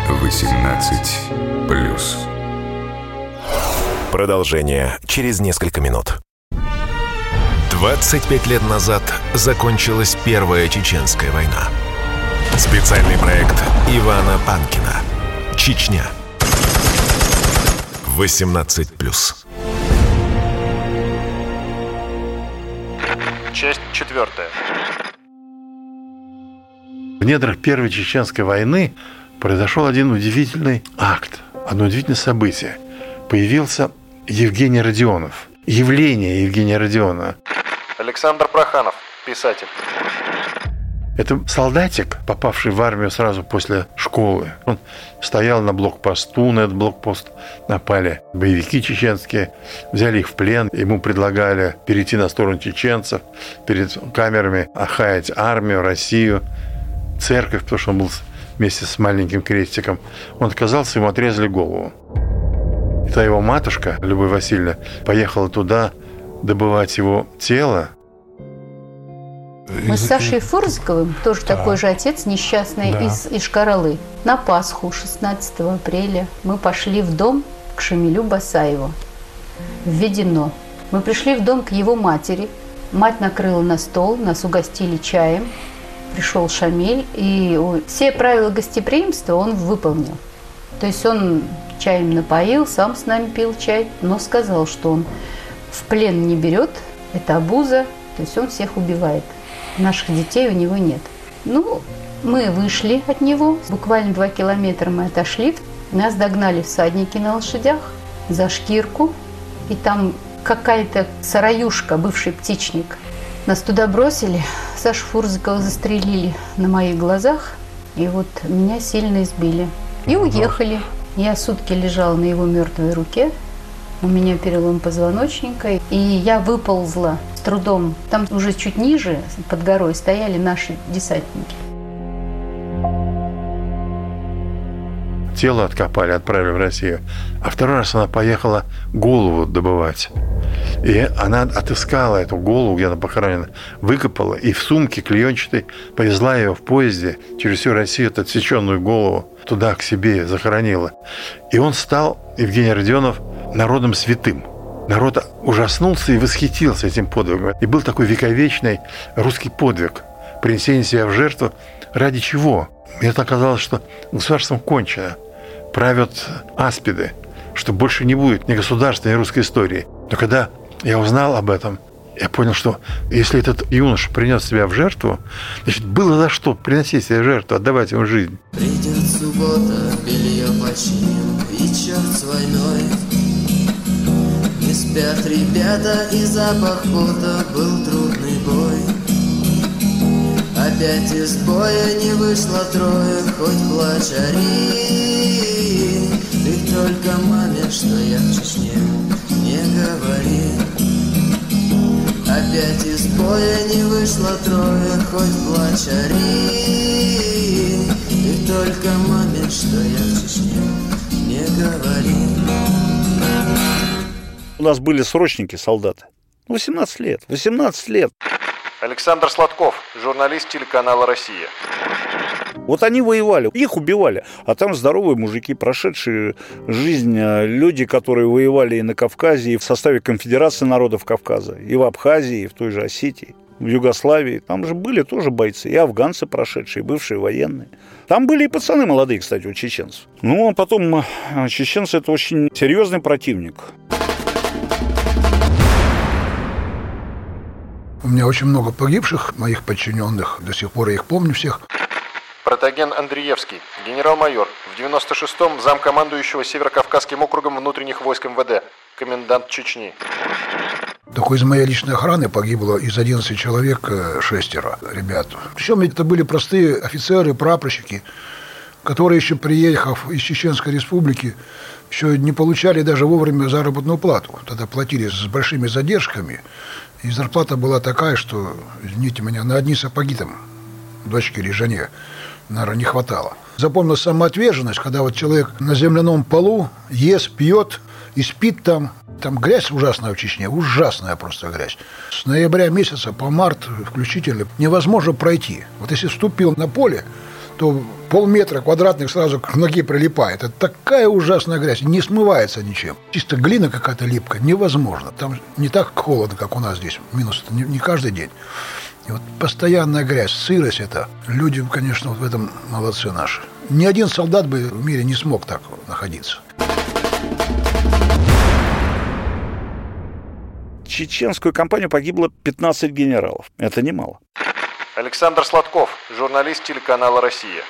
18 плюс. Продолжение через несколько минут. 25 лет назад закончилась Первая Чеченская война. Специальный проект Ивана Панкина. Чечня. 18 плюс. Часть четвертая. В недрах Первой Чеченской войны произошел один удивительный акт, одно удивительное событие. Появился Евгений Родионов. Явление Евгения Родионова. Александр Проханов, писатель. Это солдатик, попавший в армию сразу после школы. Он стоял на блокпосту, на этот блокпост напали боевики чеченские, взяли их в плен, ему предлагали перейти на сторону чеченцев, перед камерами охаять армию, Россию, церковь, потому что он был вместе с маленьким крестиком. Он отказался, ему отрезали голову. та его матушка, Любовь Васильевна, поехала туда добывать его тело. Мы с Сашей Фурзиковым, тоже Да. такой же отец несчастный Да. из Ишкаралы, на Пасху 16 апреля мы пошли в дом к Шамилю Басаеву, в Ведено. Мы пришли в дом к его матери. Мать накрыла на стол, нас угостили чаем. Пришел Шамиль, и все правила гостеприимства он выполнил. То есть он чаем напоил, сам с нами пил чай, но сказал, что он в плен не берет, это обуза, то есть он всех убивает. Наших детей у него нет. Ну, мы вышли от него, буквально два километра мы отошли, нас догнали всадники на лошадях за шкирку, и там какая-то сараюшка, бывший птичник. Нас туда бросили, Сашу Фурзикова застрелили на моих глазах, и вот меня сильно избили. И уехали. Я сутки лежала на его мертвой руке, у меня перелом позвоночника, и я выползла с трудом. Там уже чуть ниже, под горой, стояли наши десантники. Тело откопали, отправили в Россию. А второй раз она поехала голову добывать. И она отыскала эту голову, где она похоронена, выкопала и в сумке клеенчатой повезла ее в поезде через всю Россию, эту отсеченную голову, туда к себе захоронила. И он стал, Евгений Родионов, народом святым. Народ ужаснулся и восхитился этим подвигом. И был такой вековечный русский подвиг – принесение себя в жертву. Ради чего? Мне так казалось, что государством кончено. Правят аспиды, что больше не будет ни государства, ни русской истории. Но когда я узнал об этом, я понял, что если этот юноша принес себя в жертву, значит, было за что приносить себя в жертву, отдавать ему жизнь. Придет суббота, белье починим, и черт с войной. Не спят ребята, и запах пота был трудный бой. Опять из боя не вышло трое, хоть плачь ори. Ты только маме, что я в Чечне, не говори. Опять из боя не вышло трое, хоть плачь ори. И только маме, что я в Чечне, не говори. У нас были срочники, солдаты. 18 лет, 18 лет. Александр Сладков, журналист телеканала «Россия». Вот они воевали, их убивали. А там здоровые мужики, прошедшие жизнь, э, люди, которые воевали и на Кавказе, и в составе Конфедерации народов Кавказа, и в Абхазии, и в той же Осетии, в Югославии. Там же были тоже бойцы, и афганцы прошедшие, и бывшие военные. Там были и пацаны молодые, кстати, у чеченцев. Ну, а потом э, чеченцы – это очень серьезный противник. У меня очень много погибших моих подчиненных, до сих пор я их помню всех. Протоген Андреевский, генерал-майор, в 96-м замкомандующего Северокавказским округом внутренних войск МВД, комендант Чечни. Только из моей личной охраны погибло из 11 человек э, шестеро ребят. Причем это были простые офицеры, прапорщики, которые еще приехав из Чеченской республики, еще не получали даже вовремя заработную плату. Тогда платили с большими задержками. И зарплата была такая, что, извините меня, на одни сапоги там дочке или жене, наверное, не хватало. Запомнил самоотверженность, когда вот человек на земляном полу ест, пьет и спит там. Там грязь ужасная в Чечне, ужасная просто грязь. С ноября месяца по март включительно невозможно пройти. Вот если вступил на поле, то полметра квадратных сразу к ноге прилипает. Это такая ужасная грязь, не смывается ничем. Чисто глина какая-то липкая, невозможно. Там не так холодно, как у нас здесь, минус не, не каждый день. И вот постоянная грязь, сырость это. Люди, конечно, вот в этом молодцы наши. Ни один солдат бы в мире не смог так находиться. Чеченскую кампанию погибло 15 генералов. Это немало. Александр Сладков, журналист телеканала «Россия».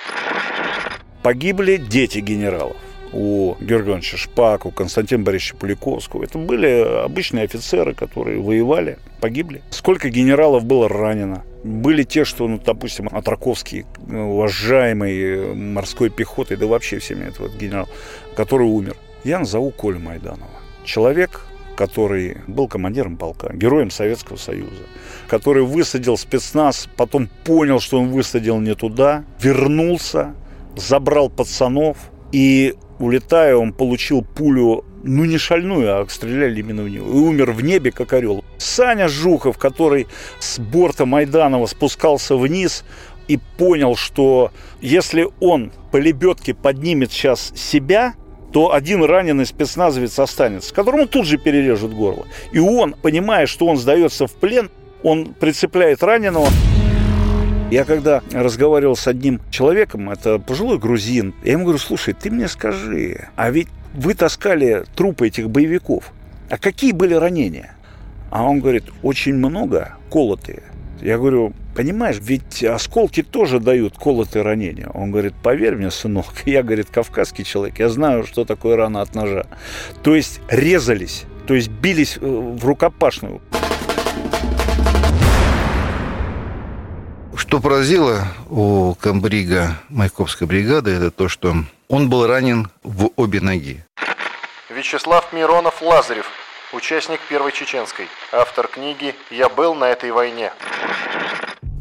Погибли дети генералов. У Шпак, у Константина Борисовича Пуликовского. Это были обычные офицеры, которые воевали, погибли. Сколько генералов было ранено? Были те, что, ну, допустим, Атраковский, уважаемый морской пехотой, да вообще всеми этот генерал, который умер. Я назову Колю Майданова. Человек, который был командиром полка, героем Советского Союза, который высадил спецназ, потом понял, что он высадил не туда, вернулся, забрал пацанов и, улетая, он получил пулю ну не шальную, а стреляли именно в него. И умер в небе, как орел. Саня Жухов, который с борта Майданова спускался вниз и понял, что если он по лебедке поднимет сейчас себя, то один раненый спецназовец останется, которому тут же перережут горло. И он, понимая, что он сдается в плен, он прицепляет раненого. Я когда разговаривал с одним человеком, это пожилой грузин, я ему говорю, слушай, ты мне скажи, а ведь вы таскали трупы этих боевиков, а какие были ранения? А он говорит, очень много колотые. Я говорю, понимаешь, ведь осколки тоже дают колотые ранения. Он говорит, поверь мне, сынок, я, говорит, кавказский человек, я знаю, что такое рана от ножа. То есть резались, то есть бились э, в рукопашную. Что поразило у комбрига Майкопской бригады, это то, что он был ранен в обе ноги. Вячеслав Миронов Лазарев, участник Первой Чеченской, автор книги «Я был на этой войне».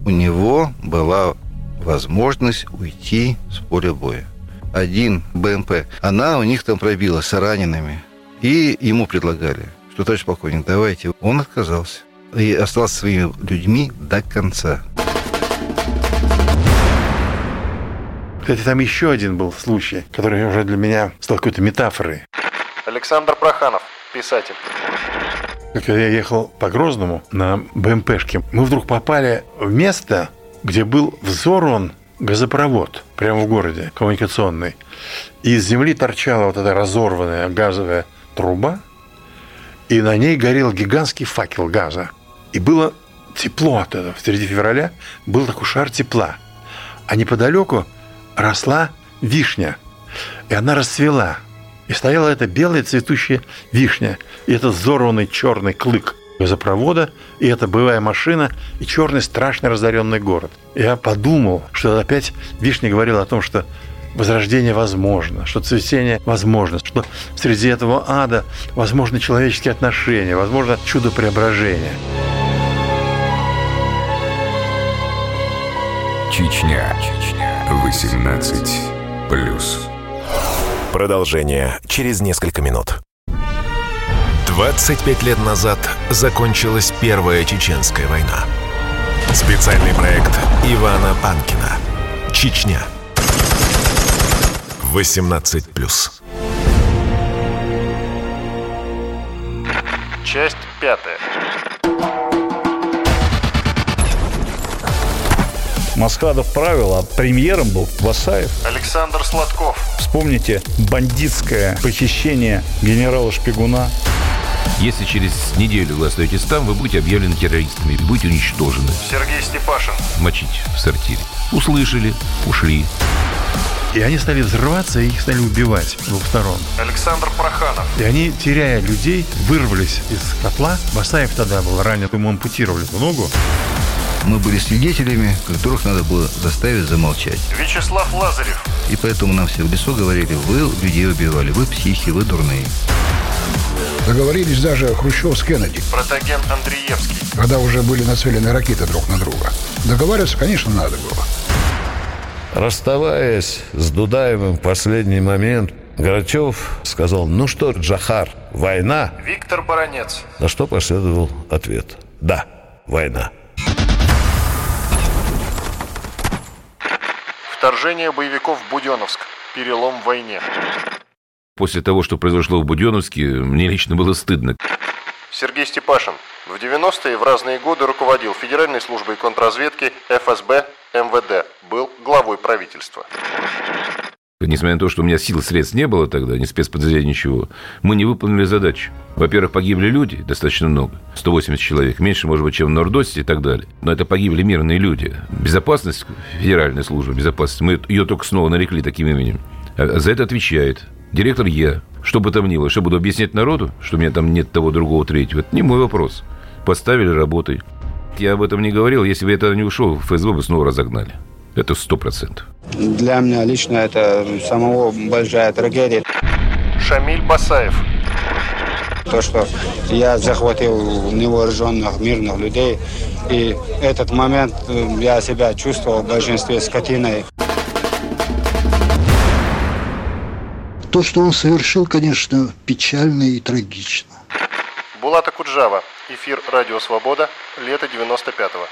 У него была возможность уйти с поля боя. Один БМП, она у них там пробила с ранеными. И ему предлагали, что, товарищ полковник, давайте. Он отказался. И остался своими людьми до конца. Кстати, там еще один был случай, который уже для меня стал какой-то метафорой. Александр Проханов, писатель. Когда я ехал по Грозному на БМПшке, мы вдруг попали в место, где был взорван газопровод прямо в городе, коммуникационный. И из земли торчала вот эта разорванная газовая труба, и на ней горел гигантский факел газа. И было тепло от этого. Среди февраля был такой шар тепла. А неподалеку росла вишня. И она расцвела. И стояла эта белая цветущая вишня. И этот взорванный черный клык газопровода, и эта боевая машина, и черный страшный разоренный город. Я подумал, что опять Вишня говорил о том, что возрождение возможно, что цветение возможно, что среди этого ада возможны человеческие отношения, возможно чудо преображения. Чечня. Чечня. 18 плюс. Продолжение через несколько минут. 25 лет назад закончилась Первая Чеченская война. Специальный проект Ивана Панкина. Чечня. 18 плюс. Часть пятая. Маскадов правил, а премьером был Васаев. Александр Сладков. Вспомните бандитское похищение генерала Шпигуна. Если через неделю вы остаетесь там, вы будете объявлены террористами, будете уничтожены. Сергей Степашин. Мочить в сортире. Услышали, ушли. И они стали взрываться, и их стали убивать с двух сторон. Александр Проханов. И они, теряя людей, вырвались из котла. Басаев тогда был ранен, ему ампутировали ногу. Мы были свидетелями, которых надо было заставить замолчать. Вячеслав Лазарев. И поэтому нам все в лесу говорили, вы людей убивали, вы психи, вы дурные. Договорились даже Хрущев с Кеннеди, Протоген Андреевский. когда уже были нацелены ракеты друг на друга. Договариваться, конечно, надо было. Расставаясь с Дудаевым в последний момент, Грачев сказал, ну что, Джахар, война? Виктор Баранец. На что последовал ответ, да, война. Вторжение боевиков в Буденновск. Перелом в войне. После того, что произошло в Буденновске, мне лично было стыдно. Сергей Степашин. В 90-е в разные годы руководил Федеральной службой контрразведки, ФСБ, МВД. Был главой правительства. Несмотря на то, что у меня сил и средств не было тогда, ни спецподразделения, ничего, мы не выполнили задачу. Во-первых, погибли люди, достаточно много, 180 человек, меньше, может быть, чем в Нордосте и так далее. Но это погибли мирные люди. Безопасность, федеральная служба безопасности, мы ее только снова нарекли таким именем. А за это отвечает директор я. Что бы там ни было, что буду объяснять народу, что у меня там нет того, другого, третьего, это не мой вопрос. Поставили, работай. Я об этом не говорил, если бы я тогда не ушел, ФСБ бы снова разогнали. Это сто процентов. Для меня лично это самого большая трагедия. Шамиль Басаев. То, что я захватил невооруженных мирных людей, и этот момент э, я себя чувствовал в большинстве скотиной. то, что он совершил, конечно, печально и трагично. Булата Куджава. Эфир «Радио Свобода». Лето 95-го.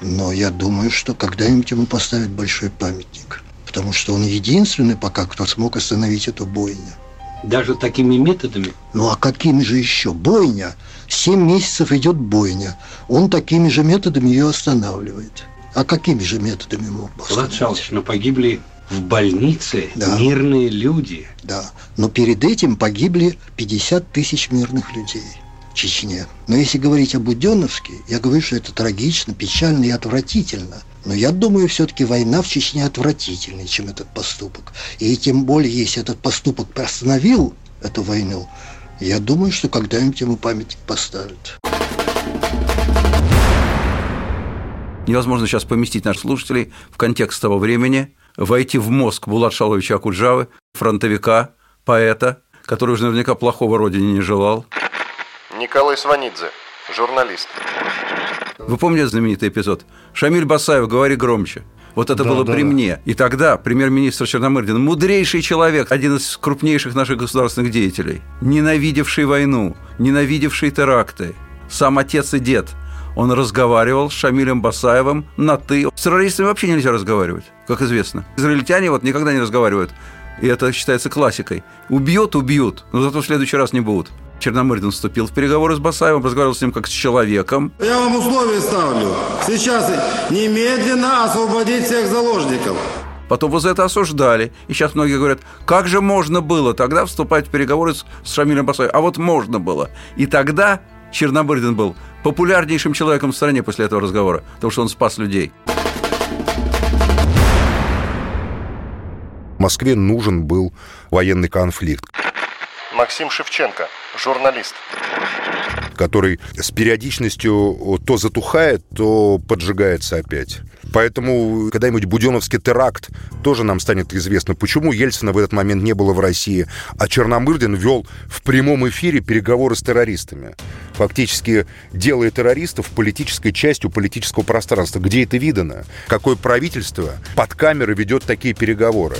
Но я думаю, что когда-нибудь ему поставят большой памятник. Потому что он единственный пока, кто смог остановить эту бойню. Даже такими методами? Ну а какими же еще? Бойня. Семь месяцев идет бойня. Он такими же методами ее останавливает. А какими же методами мог бы Влад Шалович, но погибли в больнице да. мирные люди. Да, но перед этим погибли 50 тысяч мирных людей в Чечне. Но если говорить о Буденновске, я говорю, что это трагично, печально и отвратительно. Но я думаю, все-таки война в Чечне отвратительнее, чем этот поступок. И тем более, если этот поступок остановил эту войну, я думаю, что когда-нибудь ему памятник поставят. Невозможно сейчас поместить наших слушателей в контекст того времени, войти в мозг Булат Шаловича Акуджавы, фронтовика, поэта, который уже наверняка плохого родине не желал. Николай Сванидзе, журналист. Вы помните знаменитый эпизод? Шамиль Басаев, говори громче. Вот это да, было да, при да. мне. И тогда премьер-министр Черномырдин, мудрейший человек, один из крупнейших наших государственных деятелей, ненавидевший войну, ненавидевший теракты, сам отец и дед, он разговаривал с Шамилем Басаевым на «ты». С террористами вообще нельзя разговаривать, как известно. Израильтяне вот никогда не разговаривают. И это считается классикой. Убьет – убьют, но зато в следующий раз не будут. Черномырдин вступил в переговоры с Басаевым, разговаривал с ним как с человеком. Я вам условия ставлю. Сейчас немедленно освободить всех заложников. Потом вы за это осуждали. И сейчас многие говорят, как же можно было тогда вступать в переговоры с, с Шамилем Басаевым? А вот можно было. И тогда Черномырдин был популярнейшим человеком в стране после этого разговора, потому что он спас людей. В Москве нужен был военный конфликт. Максим Шевченко, журналист. Который с периодичностью то затухает, то поджигается опять. Поэтому когда-нибудь Буденовский теракт тоже нам станет известно, почему Ельцина в этот момент не было в России, а Черномырдин вел в прямом эфире переговоры с террористами. Фактически делая террористов политической частью политического пространства. Где это видано? Какое правительство под камерой ведет такие переговоры?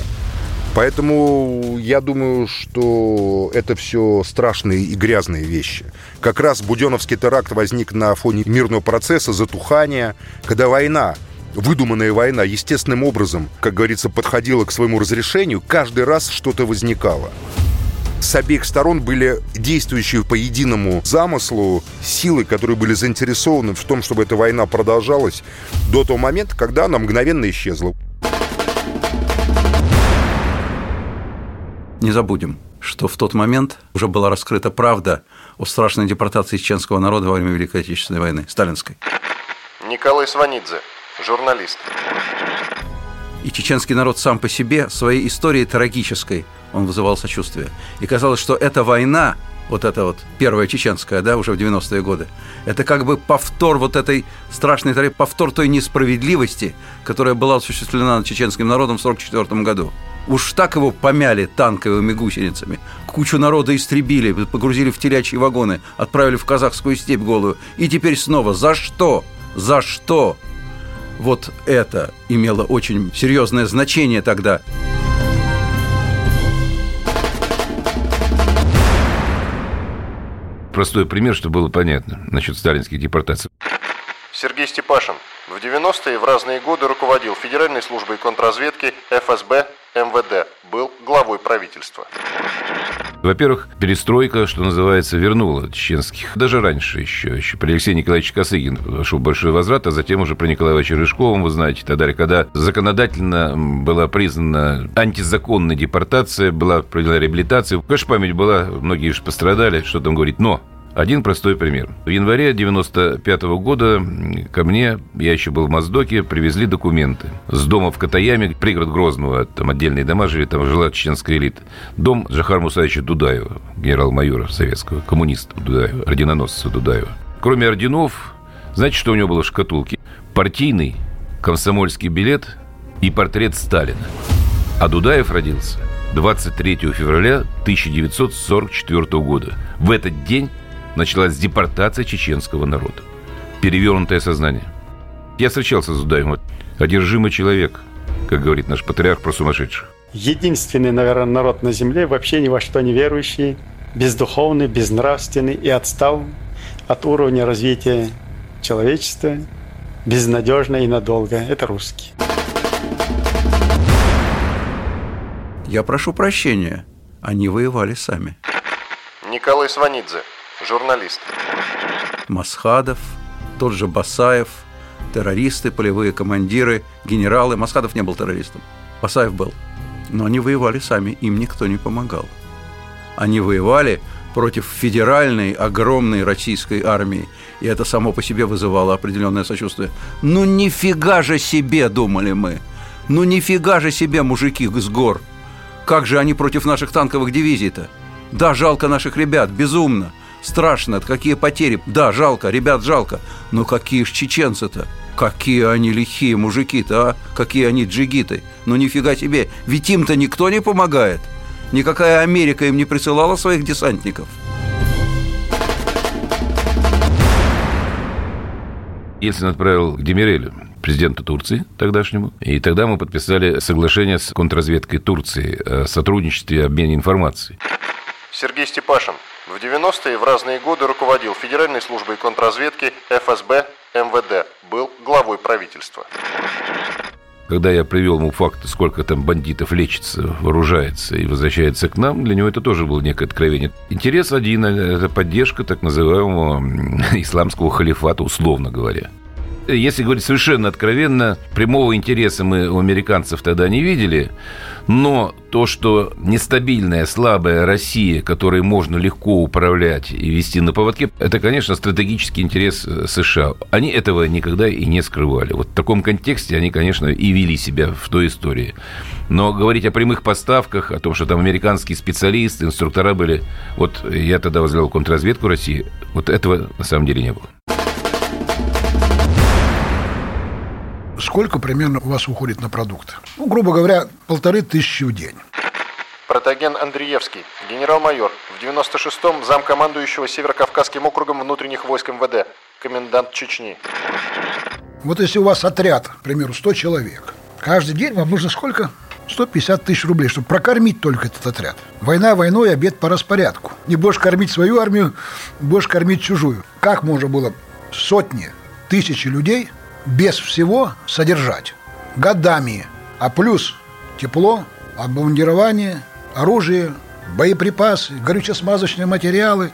Поэтому я думаю, что это все страшные и грязные вещи. Как раз Буденовский теракт возник на фоне мирного процесса, затухания, когда война выдуманная война естественным образом, как говорится, подходила к своему разрешению, каждый раз что-то возникало. С обеих сторон были действующие по единому замыслу силы, которые были заинтересованы в том, чтобы эта война продолжалась до того момента, когда она мгновенно исчезла. Не забудем, что в тот момент уже была раскрыта правда о страшной депортации чеченского народа во время Великой Отечественной войны, сталинской. Николай Сванидзе, журналист. И чеченский народ сам по себе своей историей трагической, он вызывал сочувствие. И казалось, что эта война, вот эта вот первая чеченская, да, уже в 90-е годы, это как бы повтор вот этой страшной, повтор той несправедливости, которая была осуществлена над чеченским народом в 1944 году. Уж так его помяли танковыми гусеницами. Кучу народа истребили, погрузили в телячьи вагоны, отправили в казахскую степь голую. И теперь снова за что? За что? Вот это имело очень серьезное значение тогда. Простой пример, чтобы было понятно насчет сталинских депортаций. Сергей Степашин в 90-е в разные годы руководил Федеральной службой контрразведки ФСБ МВД, был главой правительства. Во-первых, перестройка, что называется, вернула чеченских. Даже раньше еще, еще при Алексее Николаевиче Косыгин пошел большой возврат, а затем уже при Николае Ивановиче Рыжковом, вы знаете, тогда, когда законодательно была признана антизаконная депортация, была проведена реабилитация. Конечно, память была, многие же пострадали, что там говорить, но один простой пример. В январе 95 -го года ко мне, я еще был в Моздоке, привезли документы. С дома в Катаяме, пригород Грозного, там отдельные дома жили, там жила чеченская элита. Дом Жахар Мусаевича Дудаева, генерал-майора советского, коммуниста Дудаева, орденоносца Дудаева. Кроме орденов, знаете, что у него было в шкатулке? Партийный комсомольский билет и портрет Сталина. А Дудаев родился 23 февраля 1944 года. В этот день началась депортация чеченского народа. Перевернутое сознание. Я встречался с Дудаевым. Одержимый человек, как говорит наш патриарх про сумасшедших. единственный, наверное, народ на земле, вообще ни во что не верующий, бездуховный, безнравственный и отстал от уровня развития человечества, безнадежно и надолго. Это русские. Я прошу прощения. Они воевали сами. Николай Сванидзе, журналист. Масхадов, тот же Басаев, террористы, полевые командиры, генералы. Масхадов не был террористом. Басаев был. Но они воевали сами, им никто не помогал. Они воевали против федеральной огромной российской армии, и это само по себе вызывало определенное сочувствие. Ну нифига же себе, думали мы. Ну нифига же себе, мужики с гор. Как же они против наших танковых дивизий-то? Да, жалко наших ребят, безумно. Страшно, какие потери. Да, жалко, ребят жалко. Но какие ж чеченцы-то? Какие они лихие мужики-то, а? Какие они джигиты. Ну нифига себе, ведь им-то никто не помогает. Никакая Америка им не присылала своих десантников. Ельцин отправил к Демирелю, президенту Турции тогдашнему. И тогда мы подписали соглашение с контрразведкой Турции о сотрудничестве и обмене информацией. Сергей Степашин в 90-е в разные годы руководил Федеральной службой контрразведки ФСБ МВД, был главой правительства. Когда я привел ему факты, сколько там бандитов лечится, вооружается и возвращается к нам, для него это тоже было некое откровение. Интерес один – это поддержка так называемого исламского халифата, условно говоря. Если говорить совершенно откровенно, прямого интереса мы у американцев тогда не видели, но то, что нестабильная, слабая Россия, которой можно легко управлять и вести на поводке, это, конечно, стратегический интерес э, США. Они этого никогда и не скрывали. Вот в таком контексте они, конечно, и вели себя в той истории. Но говорить о прямых поставках, о том, что там американские специалисты, инструктора были... Вот я тогда возглавил контрразведку России, вот этого на самом деле не было. Сколько примерно у вас уходит на продукты? Ну, грубо говоря, полторы тысячи в день. Протаген Андреевский, генерал-майор, в 96-м замкомандующего Северокавказским округом внутренних войск МВД, комендант Чечни. Вот если у вас отряд, к примеру, 100 человек, каждый день вам нужно сколько? 150 тысяч рублей, чтобы прокормить только этот отряд. Война войной, обед по распорядку. Не будешь кормить свою армию, будешь кормить чужую. Как можно было сотни, тысячи людей – без всего содержать годами. А плюс тепло, обмундирование, оружие, боеприпасы, горюче-смазочные материалы,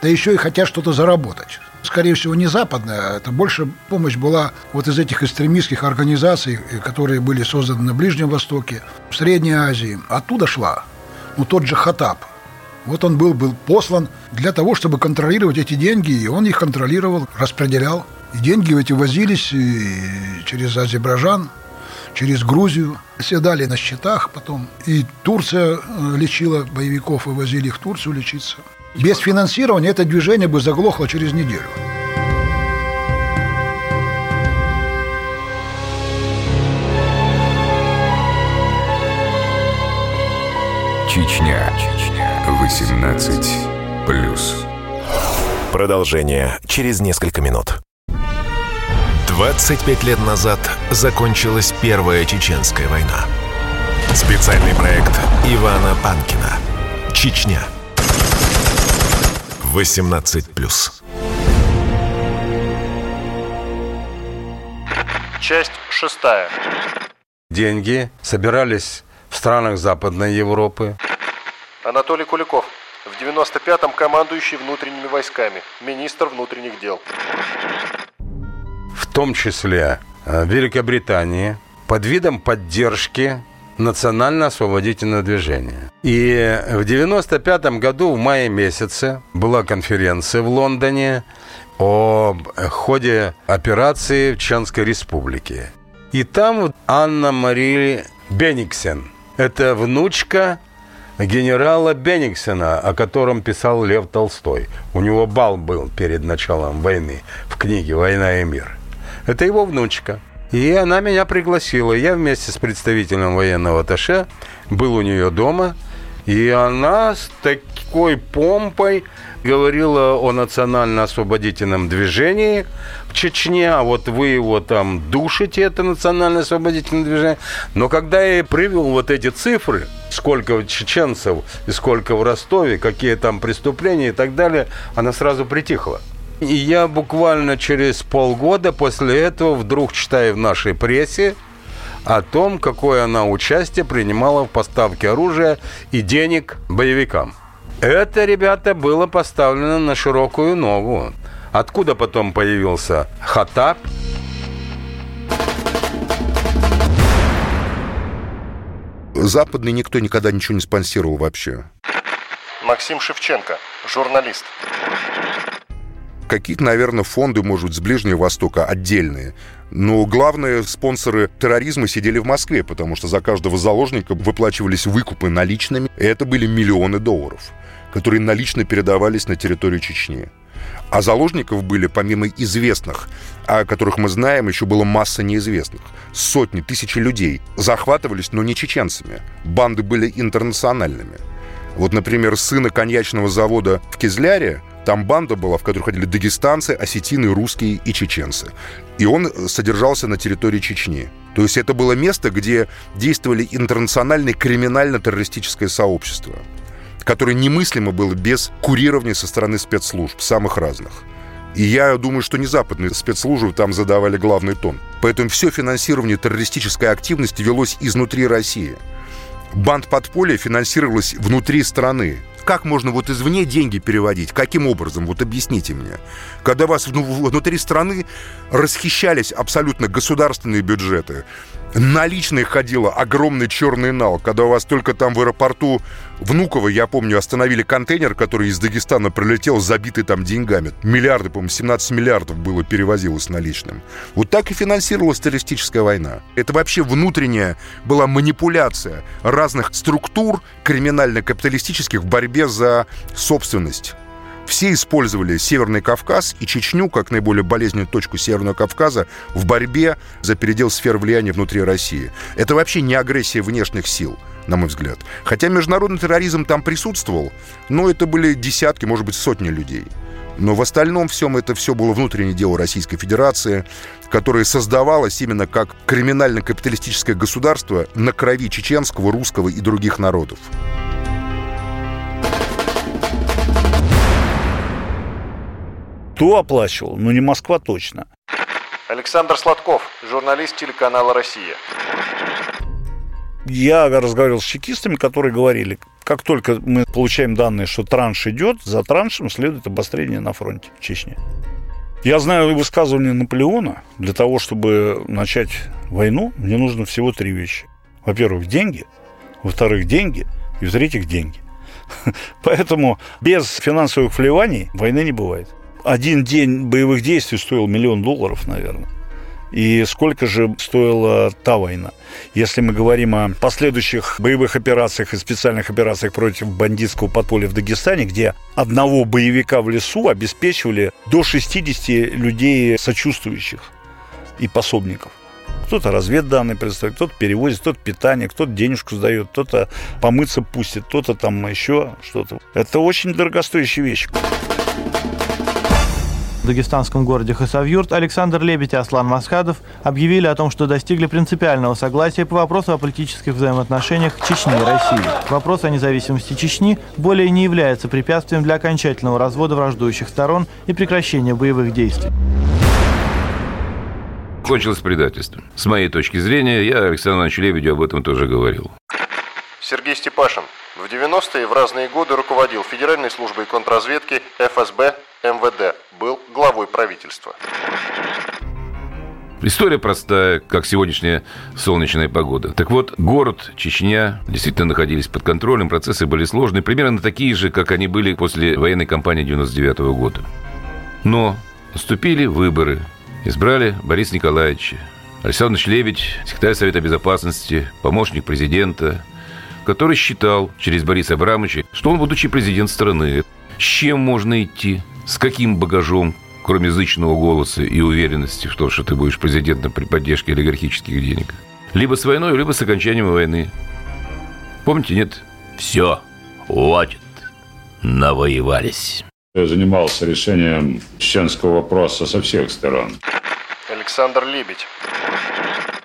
да еще и хотят что-то заработать. Скорее всего, не западная, это больше помощь была вот из этих экстремистских организаций, которые были созданы на Ближнем Востоке, в Средней Азии. Оттуда шла. Ну, тот же Хатаб. Вот он был, был послан для того, чтобы контролировать эти деньги, и он их контролировал, распределял. И деньги эти возились через Азербайджан, через Грузию. Седали на счетах потом. И Турция э, лечила боевиков и возили их в Турцию лечиться. Без финансирования это движение бы заглохло через неделю. Чечня. 18 плюс. Продолжение через несколько минут. 25 лет назад закончилась Первая Чеченская война. Специальный проект Ивана Панкина. Чечня. 18 плюс. Часть шестая. Деньги собирались в странах Западной Европы. Анатолий Куликов. В 95-м командующий внутренними войсками. Министр внутренних дел в том числе э, Великобритании, под видом поддержки национально-освободительного движения. И в 1995 году, в мае месяце, была конференция в Лондоне о ходе операции в Чеченской республике. И там Анна Мария Бениксен. Это внучка генерала Бениксена, о котором писал Лев Толстой. У него бал был перед началом войны в книге «Война и мир». Это его внучка. И она меня пригласила. Я вместе с представителем военного атташе был у нее дома. И она с так, такой помпой говорила о национально-освободительном движении в Чечне, а вот вы его там душите, это национально-освободительное движение. Но когда я привел вот эти цифры, сколько чеченцев и сколько в Ростове, какие там преступления и так далее, она сразу притихла. И я буквально через полгода после этого вдруг читаю в нашей прессе о том, какое она участие принимала в поставке оружия и денег боевикам. Это, ребята, было поставлено на широкую ногу. Откуда потом появился Хатаб? Западный никто никогда ничего не спонсировал вообще. Максим Шевченко, журналист. Какие-то, наверное, фонды, может быть, с Ближнего Востока отдельные. Но главные спонсоры терроризма сидели в Москве, потому что за каждого заложника выплачивались выкупы наличными. И это были миллионы долларов которые налично передавались на территорию Чечни. А заложников были, помимо известных, о которых мы знаем, еще была масса неизвестных. Сотни, тысячи людей захватывались, но не чеченцами. Банды были интернациональными. Вот, например, сына коньячного завода в Кизляре, там банда была, в которой ходили дагестанцы, осетины, русские и чеченцы. И он содержался на территории Чечни. То есть это было место, где действовали интернациональное криминально-террористическое сообщество которое немыслимо было без курирования со стороны спецслужб, самых разных. И я думаю, что не западные спецслужбы там задавали главный тон. Поэтому все финансирование террористической активности велось изнутри России. Банд подполья финансировалась внутри страны. Как можно вот извне деньги переводить? Каким образом? Вот объясните мне. Когда вас внутри страны расхищались абсолютно государственные бюджеты, наличные ходила огромный черный нал, когда у вас только там в аэропорту Внуково, я помню, остановили контейнер, который из Дагестана прилетел, забитый там деньгами. Миллиарды, по-моему, 17 миллиардов было перевозилось наличным. Вот так и финансировалась террористическая война. Это вообще внутренняя была манипуляция разных структур криминально-капиталистических в борьбе за собственность. Все использовали Северный Кавказ и Чечню как наиболее болезненную точку Северного Кавказа в борьбе за передел сфер влияния внутри России. Это вообще не агрессия внешних сил на мой взгляд. Хотя международный терроризм там присутствовал, но это были десятки, может быть, сотни людей. Но в остальном всем это все было внутреннее дело Российской Федерации, которое создавалось именно как криминально-капиталистическое государство на крови чеченского, русского и других народов. Кто оплачивал? Ну, не Москва точно. Александр Сладков, журналист телеканала «Россия». Я разговаривал с чекистами, которые говорили, как только мы получаем данные, что транш идет, за траншем следует обострение на фронте в Чечне. Я знаю высказывание Наполеона. Для того, чтобы начать войну, мне нужно всего три вещи. Во-первых, деньги. Во-вторых, деньги. И в-третьих, деньги. Поэтому без финансовых вливаний войны не бывает один день боевых действий стоил миллион долларов, наверное. И сколько же стоила та война? Если мы говорим о последующих боевых операциях и специальных операциях против бандитского подполья в Дагестане, где одного боевика в лесу обеспечивали до 60 людей сочувствующих и пособников. Кто-то разведданные предоставит, кто-то перевозит, кто-то питание, кто-то денежку сдает, кто-то помыться пустит, кто-то там еще что-то. Это очень дорогостоящая вещь. В дагестанском городе Хасавюрт Александр Лебедь и Аслан Масхадов объявили о том, что достигли принципиального согласия по вопросу о политических взаимоотношениях Чечни и России. Вопрос о независимости Чечни более не является препятствием для окончательного развода враждующих сторон и прекращения боевых действий. Кончилось предательство. С моей точки зрения, я Александру Ивановичу Лебедю об этом тоже говорил. Сергей Степашин в 90-е в разные годы руководил Федеральной службой контрразведки ФСБ МВД, был главой правительства. История простая, как сегодняшняя солнечная погода. Так вот, город, Чечня действительно находились под контролем, процессы были сложные, примерно такие же, как они были после военной кампании 99 -го года. Но наступили выборы. Избрали Бориса Николаевича. Александр Лебедь, секретарь Совета Безопасности, помощник президента, который считал через Бориса Абрамовича, что он будучи президент страны. С чем можно идти? С каким багажом, кроме зычного голоса и уверенности в том, что ты будешь президентом при поддержке олигархических денег? Либо с войной, либо с окончанием войны. Помните, нет? Все, хватит. навоевались. Я занимался решением чеченского вопроса со всех сторон. Александр Лебедь.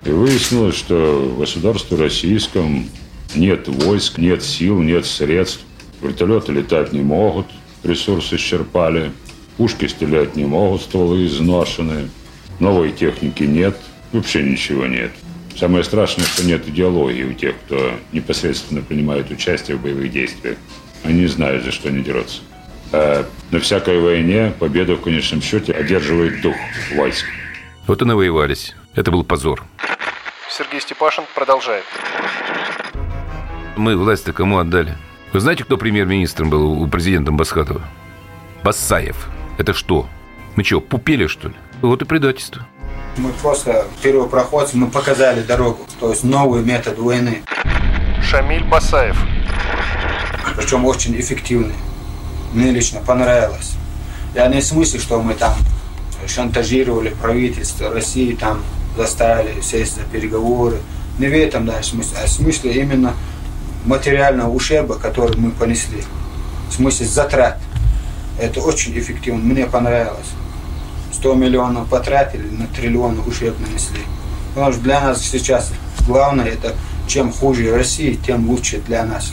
И выяснилось, что в государстве российском нет войск, нет сил, нет средств. Вертолеты летать не могут, ресурсы исчерпали. Пушки стрелять не могут, стволы изношены. Новой техники нет, вообще ничего нет. Самое страшное, что нет идеологии у тех, кто непосредственно принимает участие в боевых действиях. Они знают, за что они дерутся. А на всякой войне победа в конечном счете одерживает дух войск. Вот и навоевались. Это был позор. Сергей Степашин продолжает. Мы власть-то кому отдали? Вы знаете, кто премьер-министром был у президента Басхатова? Басаев. Это что? Мы что, пупели, что ли? Вот и предательство. Мы просто первопроходцы, мы показали дорогу, то есть новый метод войны. Шамиль Басаев. Причем очень эффективный. Мне лично понравилось. Я не в смысле, что мы там шантажировали правительство России, там заставили сесть за переговоры. Не в этом да, смысле, а в смысле именно материального ущерба, который мы понесли. В смысле затрат. Это очень эффективно. Мне понравилось. 100 миллионов потратили, на триллион ущерб нанесли. Потому что для нас сейчас главное, это чем хуже России, тем лучше для нас.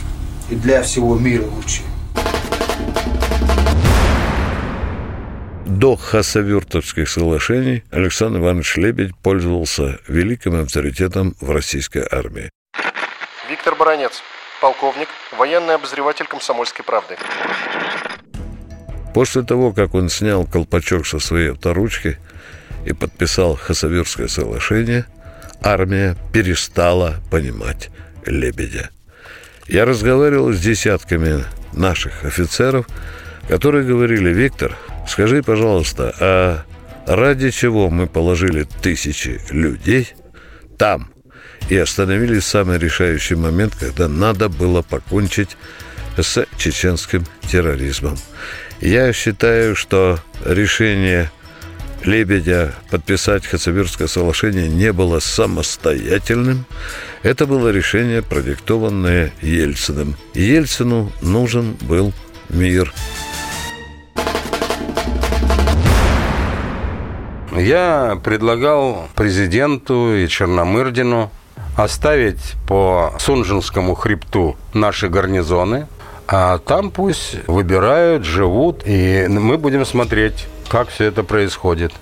И для всего мира лучше. До Хасавюртовских соглашений Александр Иванович Лебедь пользовался великим авторитетом в российской армии. Виктор Баранец, полковник, военный обозреватель «Комсомольской правды». После того, как он снял колпачок со своей авторучки и подписал Хасавюрское соглашение, армия перестала понимать Лебедя. Я разговаривал с десятками наших офицеров, которые говорили, Виктор, скажи, пожалуйста, а ради чего мы положили тысячи людей там и остановились в самый решающий момент, когда надо было покончить с чеченским терроризмом. Я считаю, что решение Лебедя подписать Хацавюрское соглашение не было самостоятельным. Это было решение, продиктованное Ельциным. Ельцину нужен был мир. Я предлагал президенту и Черномырдину оставить по Сунжинскому хребту наши гарнизоны, а там пусть выбирают, живут, и мы будем смотреть, как все это происходит.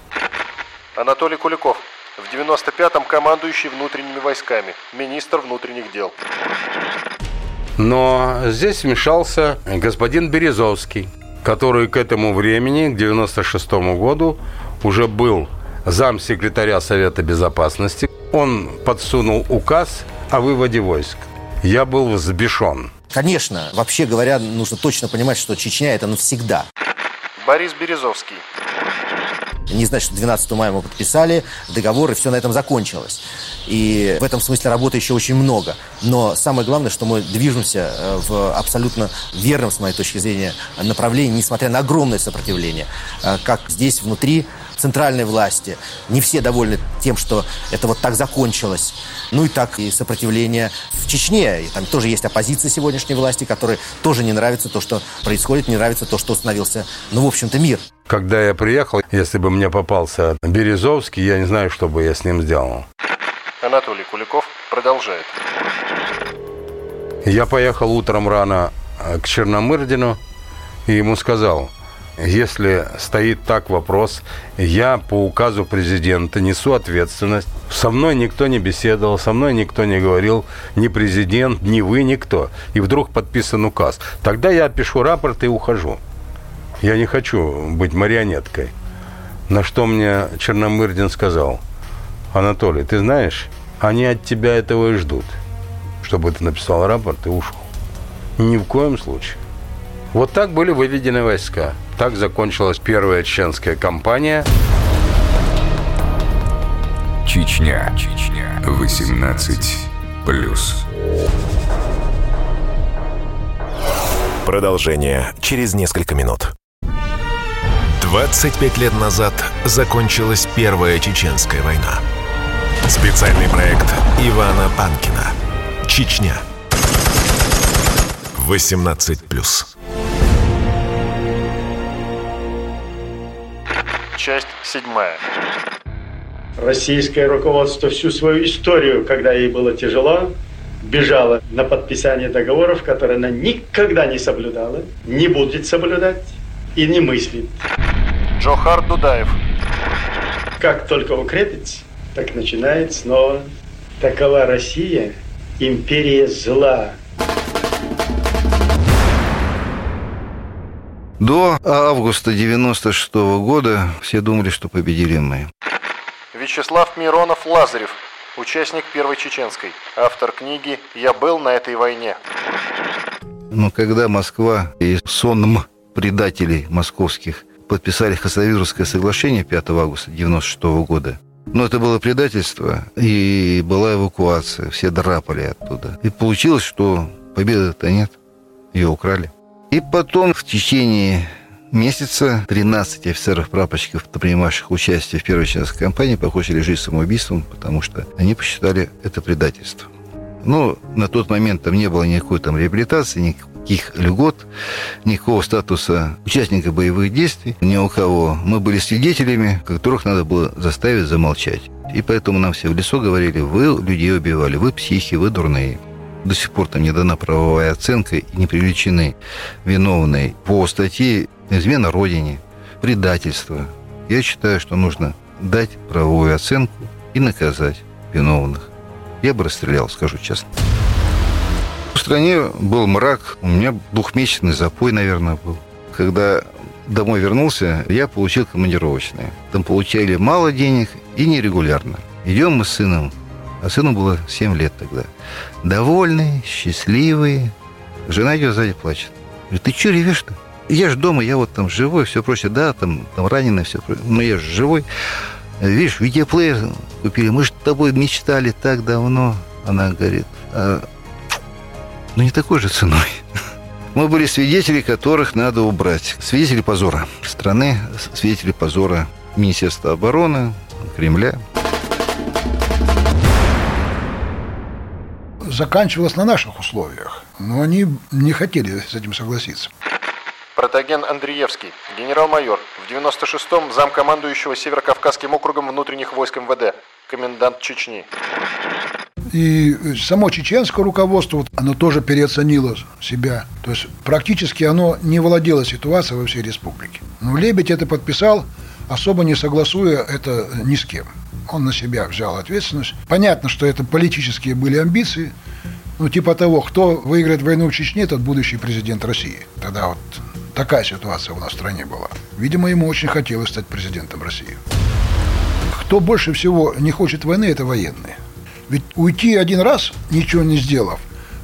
Анатолий Куликов. В 95-м командующий внутренними войсками, министр внутренних дел. Но здесь вмешался господин Березовский, который к этому времени, к 96 году, уже был замсекретаря Совета Безопасности. Он подсунул указ о выводе войск. Я был взбешен. Конечно, вообще говоря, нужно точно понимать, что Чечня это навсегда. Борис Березовский. Не значит, что 12 мая мы подписали договор, и все на этом закончилось. И в этом смысле работы еще очень много. Но самое главное, что мы движемся э, в абсолютно верном, с моей точки зрения, направлении, несмотря на огромное сопротивление. Э, как здесь, внутри центральной власти. Не все довольны тем, что это вот так закончилось. Ну и так и сопротивление в Чечне. И там тоже есть оппозиция сегодняшней власти, которой тоже не нравится то, что происходит, не нравится то, что установился, ну, в общем-то, мир. Когда я приехал, если бы мне попался Березовский, я не знаю, что бы я с ним сделал. Анатолий Куликов продолжает. Я поехал утром рано э, к Черномырдину и ему сказал, если стоит так вопрос, я по указу президента несу ответственность. Со мной никто не беседовал, со мной никто не говорил, ни президент, ни вы, никто. И вдруг подписан указ. Тогда я пишу рапорт и ухожу. Я не хочу быть марионеткой. На что мне Черномырдин сказал, Анатолий, ты знаешь, они от тебя этого и ждут, чтобы ты написал рапорт и ушел. Ни в коем случае. Вот так были выведены войска. Так закончилась первая чеченская кампания. Чечня. Чечня. 18 плюс. Продолжение через несколько минут. 25 лет назад закончилась Первая Чеченская война. Специальный проект Ивана Панкина. Чечня. 18 плюс. Часть 7. Российское руководство всю свою историю, когда ей было тяжело, бежало на подписание договоров, которые она никогда не соблюдала, не будет соблюдать и не мыслит. Джохар Дудаев. Как только укрепится, так начинает снова. Такова Россия, империя зла. До августа 96 года все думали, что победили мы. Вячеслав Миронов Лазарев, участник Первой Чеченской, автор книги «Я был на этой войне». Но когда Москва и сонм предателей московских подписали Хасавюрское соглашение 5 августа 96 года, но это было предательство, и была эвакуация, все драпали оттуда. И получилось, что победы-то нет, ее украли. И потом в течение месяца 13 офицеров-прапорщиков, принимавших участие в первой чеченской кампании, покончили жизнь самоубийством, потому что они посчитали это предательство. Но на тот момент там не было никакой там реабилитации, никаких льгот, никакого статуса участника боевых действий, ни у кого. Мы были свидетелями, которых надо было заставить замолчать. И поэтому нам все в лицо говорили, вы людей убивали, вы психи, вы дурные до сих пор там не дана правовая оценка и не привлечены виновные по статье «Измена Родине», «Предательство». Я считаю, что нужно дать правовую оценку и наказать виновных. Я бы расстрелял, скажу честно. В стране был мрак, у меня двухмесячный запой, наверное, был. Когда домой вернулся, я получил командировочные. Там получали мало денег и нерегулярно. Идем мы с сыном а сыну было 7 лет тогда. Довольный, счастливый. Жена идет сзади плачет. Говорит, ты что ревешь-то? Я же дома, я вот там живой, все прочее. Да, там, там раненый, все прочее. Но я же живой. Видишь, видеоплеер купили. Мы же с тобой мечтали так давно. Она говорит, а, ну не такой же ценой. Мы были свидетели, которых надо убрать. Свидетели позора страны, свидетели позора Министерства обороны, Кремля. Заканчивалось на наших условиях. Но они не хотели с этим согласиться. Протаген Андреевский, генерал-майор, в 96-м замкомандующего Северокавказским округом внутренних войск МВД, комендант Чечни. И само чеченское руководство, вот, оно тоже переоценило себя. То есть практически оно не владело ситуацией во всей республике. Но Лебедь это подписал, особо не согласуя это ни с кем. Он на себя взял ответственность. Понятно, что это политические были амбиции. Ну, типа того, кто выиграет войну в Чечне, тот будущий президент России. Тогда вот такая ситуация у нас в стране была. Видимо, ему очень хотелось стать президентом России. Кто больше всего не хочет войны, это военные. Ведь уйти один раз, ничего не сделав,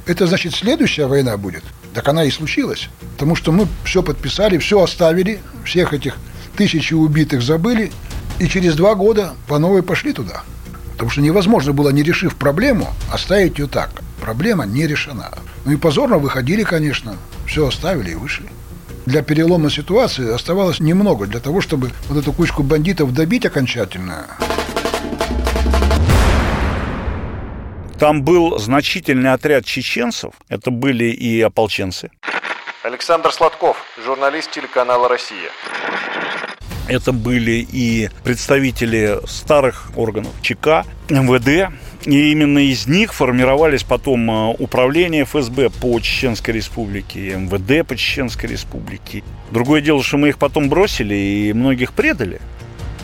это значит следующая война будет. Так она и случилась. Потому что мы все подписали, все оставили, всех этих тысячи убитых забыли, и через два года по новой пошли туда. Потому что невозможно было, не решив проблему, оставить ее так. Проблема не решена. Ну и позорно выходили, конечно. Все оставили и вышли. Для перелома ситуации оставалось немного для того, чтобы вот эту кучку бандитов добить окончательно. Там был значительный отряд чеченцев. Это были и ополченцы. Александр Сладков, журналист телеканала «Россия». Это были и представители старых органов ЧК, МВД, и именно из них формировались потом э, управление ФСБ по Чеченской Республике, МВД по Чеченской Республике. Другое дело, что мы их потом бросили и многих предали.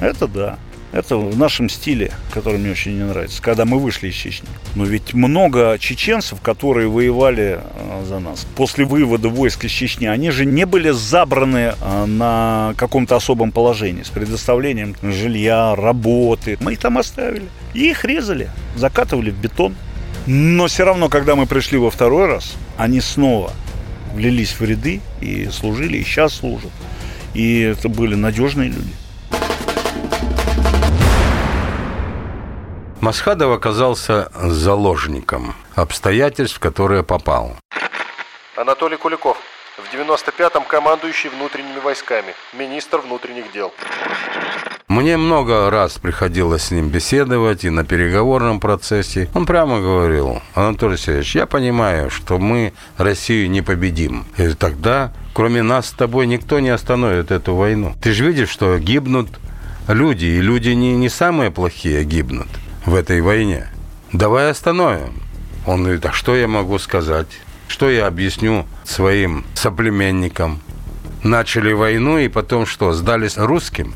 Это да. Это в нашем стиле, который мне очень не нравится, когда мы вышли из Чечни. Но ведь много чеченцев, которые воевали э, за нас. После вывода войск из Чечни, они же не были забраны э, на каком-то особом положении с предоставлением жилья, работы. Мы их там оставили. И их резали, закатывали в бетон. Но все равно, когда мы пришли во второй раз, они снова влились в ряды и служили, и сейчас служат. И это были надежные люди. Масхадов оказался заложником обстоятельств, в которые попал. Анатолий Куликов, в 95-м командующий внутренними войсками, министр внутренних дел. Мне много раз приходилось с ним беседовать и на переговорном процессе. Он прямо говорил, Анатолий Сергеевич, я понимаю, что мы Россию не победим. И тогда, кроме нас с тобой, никто не остановит эту войну. Ты же видишь, что гибнут люди, и люди не, не самые плохие гибнут в этой войне. Давай остановим. Он говорит, а что я могу сказать? Что я объясню своим соплеменникам? Начали войну и потом что, сдались русским?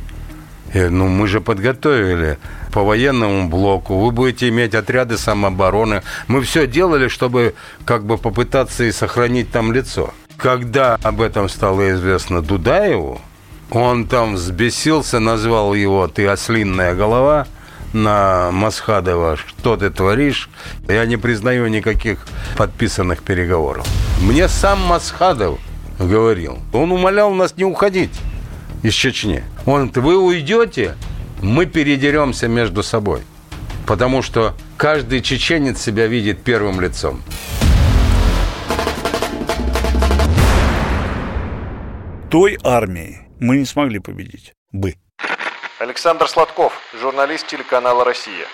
Я говорю, ну мы же подготовили по военному блоку, вы будете иметь отряды самообороны. Мы все делали, чтобы как бы попытаться и сохранить там лицо. Когда об этом стало известно Дудаеву, он там взбесился, назвал его «ты ослинная голова», на Масхадова, что ты творишь. Я не признаю никаких подписанных переговоров. Мне сам Масхадов говорил. Он умолял нас не уходить из Чечни. Он, вы уйдете, мы передеремся между собой. Потому что каждый чеченец себя видит первым лицом. Той армией мы не смогли победить. Бы. Александр Сладков, журналист телеканала «Россия».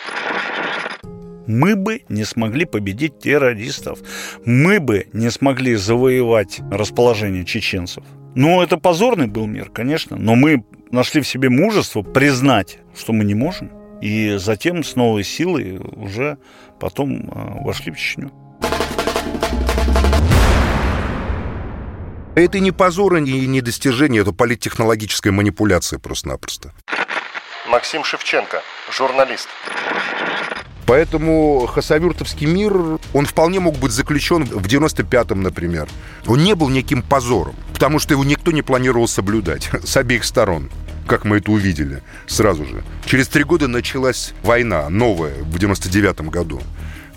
Мы бы не смогли победить террористов. Мы бы не смогли завоевать расположение чеченцев. Ну, это позорный был мир, конечно, но мы нашли в себе мужество признать, что мы не можем. И затем с новой силой уже потом а, вошли в Чечню. Это не позор и не достижение, это политтехнологическая манипуляция просто-напросто. Максим Шевченко, журналист. Поэтому Хасавюртовский мир, он вполне мог быть заключен в 95-м, например. Он не был неким позором, потому что его никто не планировал соблюдать с обеих сторон как мы это увидели сразу же. Через три года началась война, новая, в 99-м году.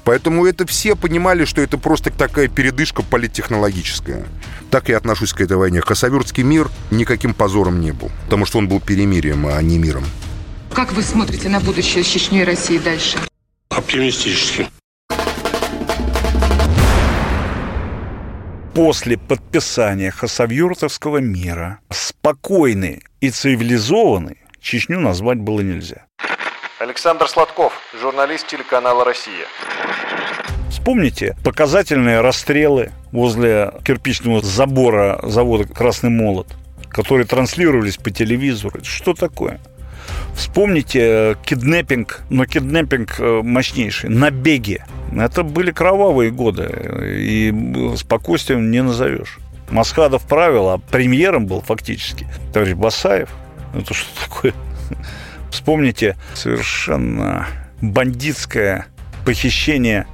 Поэтому это все понимали, что это просто такая передышка политтехнологическая. Так я отношусь к этой войне. Хасавюртский мир никаким позором не был, потому что он был перемирием, а не миром. Как вы смотрите на будущее Чечни и России дальше? Оптимистически. После подписания Хасавюртовского мира спокойный и цивилизованный Чечню назвать было нельзя. Александр Сладков, журналист телеканала «Россия». Вспомните показательные расстрелы возле кирпичного забора завода «Красный молот», которые транслировались по телевизору. Что такое? Вспомните э, киднеппинг, но киднеппинг э, мощнейший, набеги. Это были кровавые годы, и спокойствием не назовешь. Масхадов правил, а премьером был фактически товарищ Басаев. Это что такое? Вспомните совершенно бандитское похищение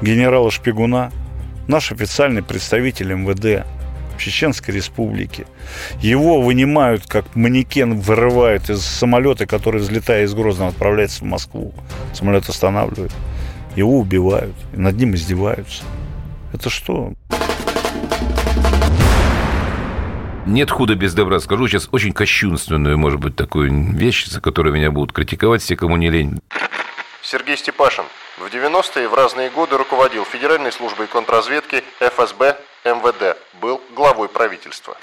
генерала Шпигуна, наш официальный представитель МВД, Чеченской Республики. Его вынимают, как манекен вырывают из самолета, который, взлетая из Грозного, отправляется в Москву. Самолет останавливают. Его убивают. И над ним издеваются. Это что? Нет худа без добра. Скажу сейчас очень кощунственную, может быть, такую вещь, за которую меня будут критиковать все, кому не лень. Сергей Степашин. В 90-е в разные годы руководил Федеральной службой контрразведки ФСБ МВД. Был главой правительства.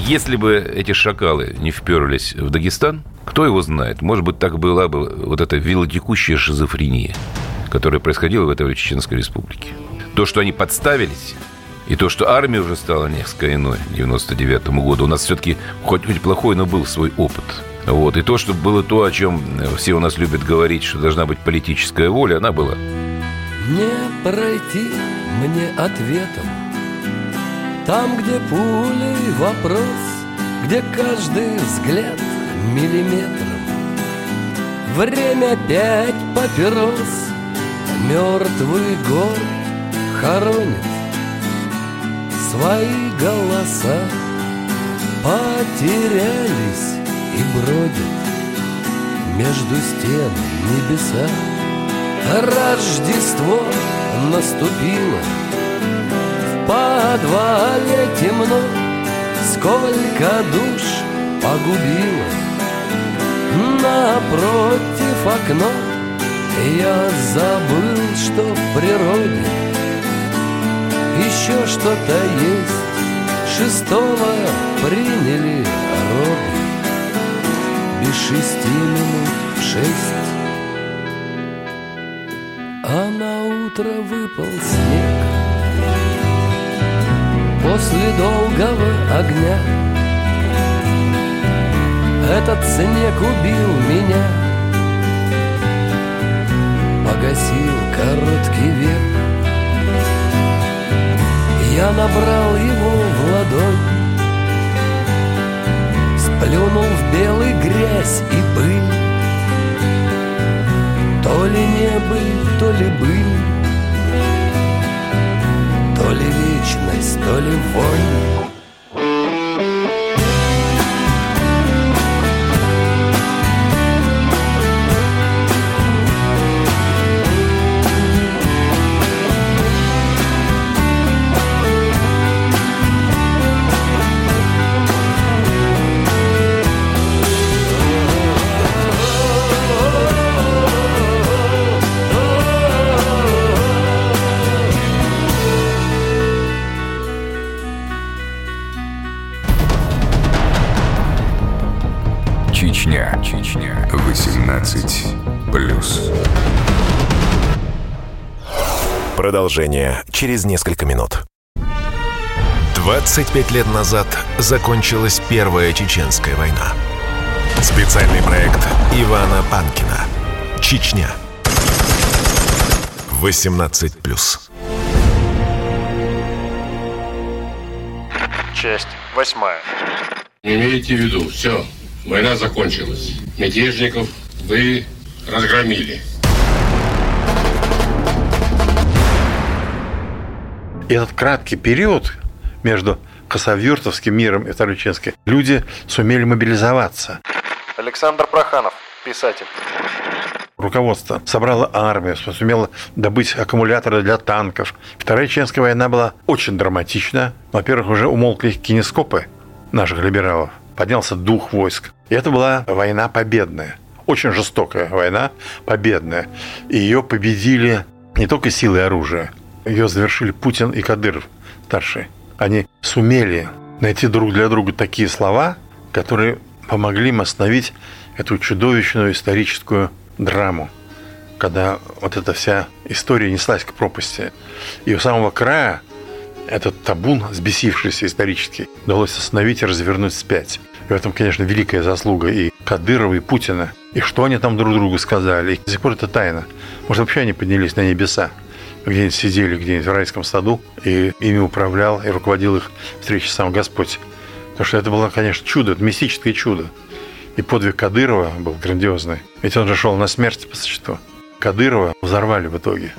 Если бы эти шакалы не вперлись в Дагестан, кто его знает, может быть, так была бы вот эта велотекущая шизофрения, которая происходила в этой Чеченской республике. То, что они подставились, и то, что армия уже стала несколько иной к 99 году, у нас все-таки, хоть, хоть плохой, но был свой опыт. Вот. И то, что было то, о чем все у нас любят говорить, что должна быть политическая воля, она была. Не пройти мне ответом Там, где пулей вопрос Где каждый взгляд миллиметром Время пять папирос Мертвый город хоронит Свои голоса Потерялись и бродят Между стен небеса. Рождество наступило В подвале темно Сколько душ погубило. Напротив окна Я забыл, что в природе Еще что-то есть. Шестого приняли роды Без шести минут в шесть. А на утро выпал снег. После долгого огня Этот снег убил меня. Погасил короткий век. Я набрал его Сплюнул в белый грязь и пыль. То ли не был, то ли был То ли вечность, то ли вонь Чечня. Чечня. 18 плюс. Продолжение через несколько минут. 25 лет назад закончилась Первая Чеченская война. Специальный проект Ивана Панкина. Чечня. 18 плюс. Часть восьмая. Имейте в виду, все, война закончилась. Мятежников вы разгромили. И этот краткий период между Хасавюртовским миром и Второй Чеченской люди сумели мобилизоваться. Александр Проханов, писатель. Руководство собрало армию, сумело добыть аккумуляторы для танков. Вторая Чеченская война была очень драматична. Во-первых, уже умолкли кинескопы наших либералов. Поднялся дух войск. И это была война победная. Очень жестокая война, победная. И ее победили не только силой оружия. Ее завершили Путин и Кадыров, старший. Они сумели найти друг для друга такие слова, которые помогли им остановить эту чудовищную историческую драму, когда вот эта вся история неслась к пропасти. И у самого края этот табун, сбесившийся исторически, удалось остановить и развернуть вспять. И в этом, конечно, великая заслуга и Кадырова, и Путина. И что они там друг другу сказали. И до сих пор это тайна. Может, вообще они поднялись на небеса. Где-нибудь сидели где-нибудь в райском саду, и ими управлял, и руководил их встречей сам Господь. Потому что это было, конечно, чудо, это мистическое чудо. И подвиг Кадырова был грандиозный. Ведь он же шел на смерть по существу. Кадырова взорвали в итоге.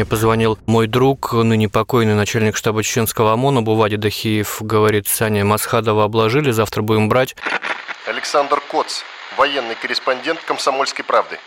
Мне позвонил мой друг, ныне покойный начальник штаба чеченского ОМОНа Бувади Дахиев. Говорит, Саня, Масхадова обложили, завтра будем брать. Александр Коц, военный корреспондент «Комсомольской правды».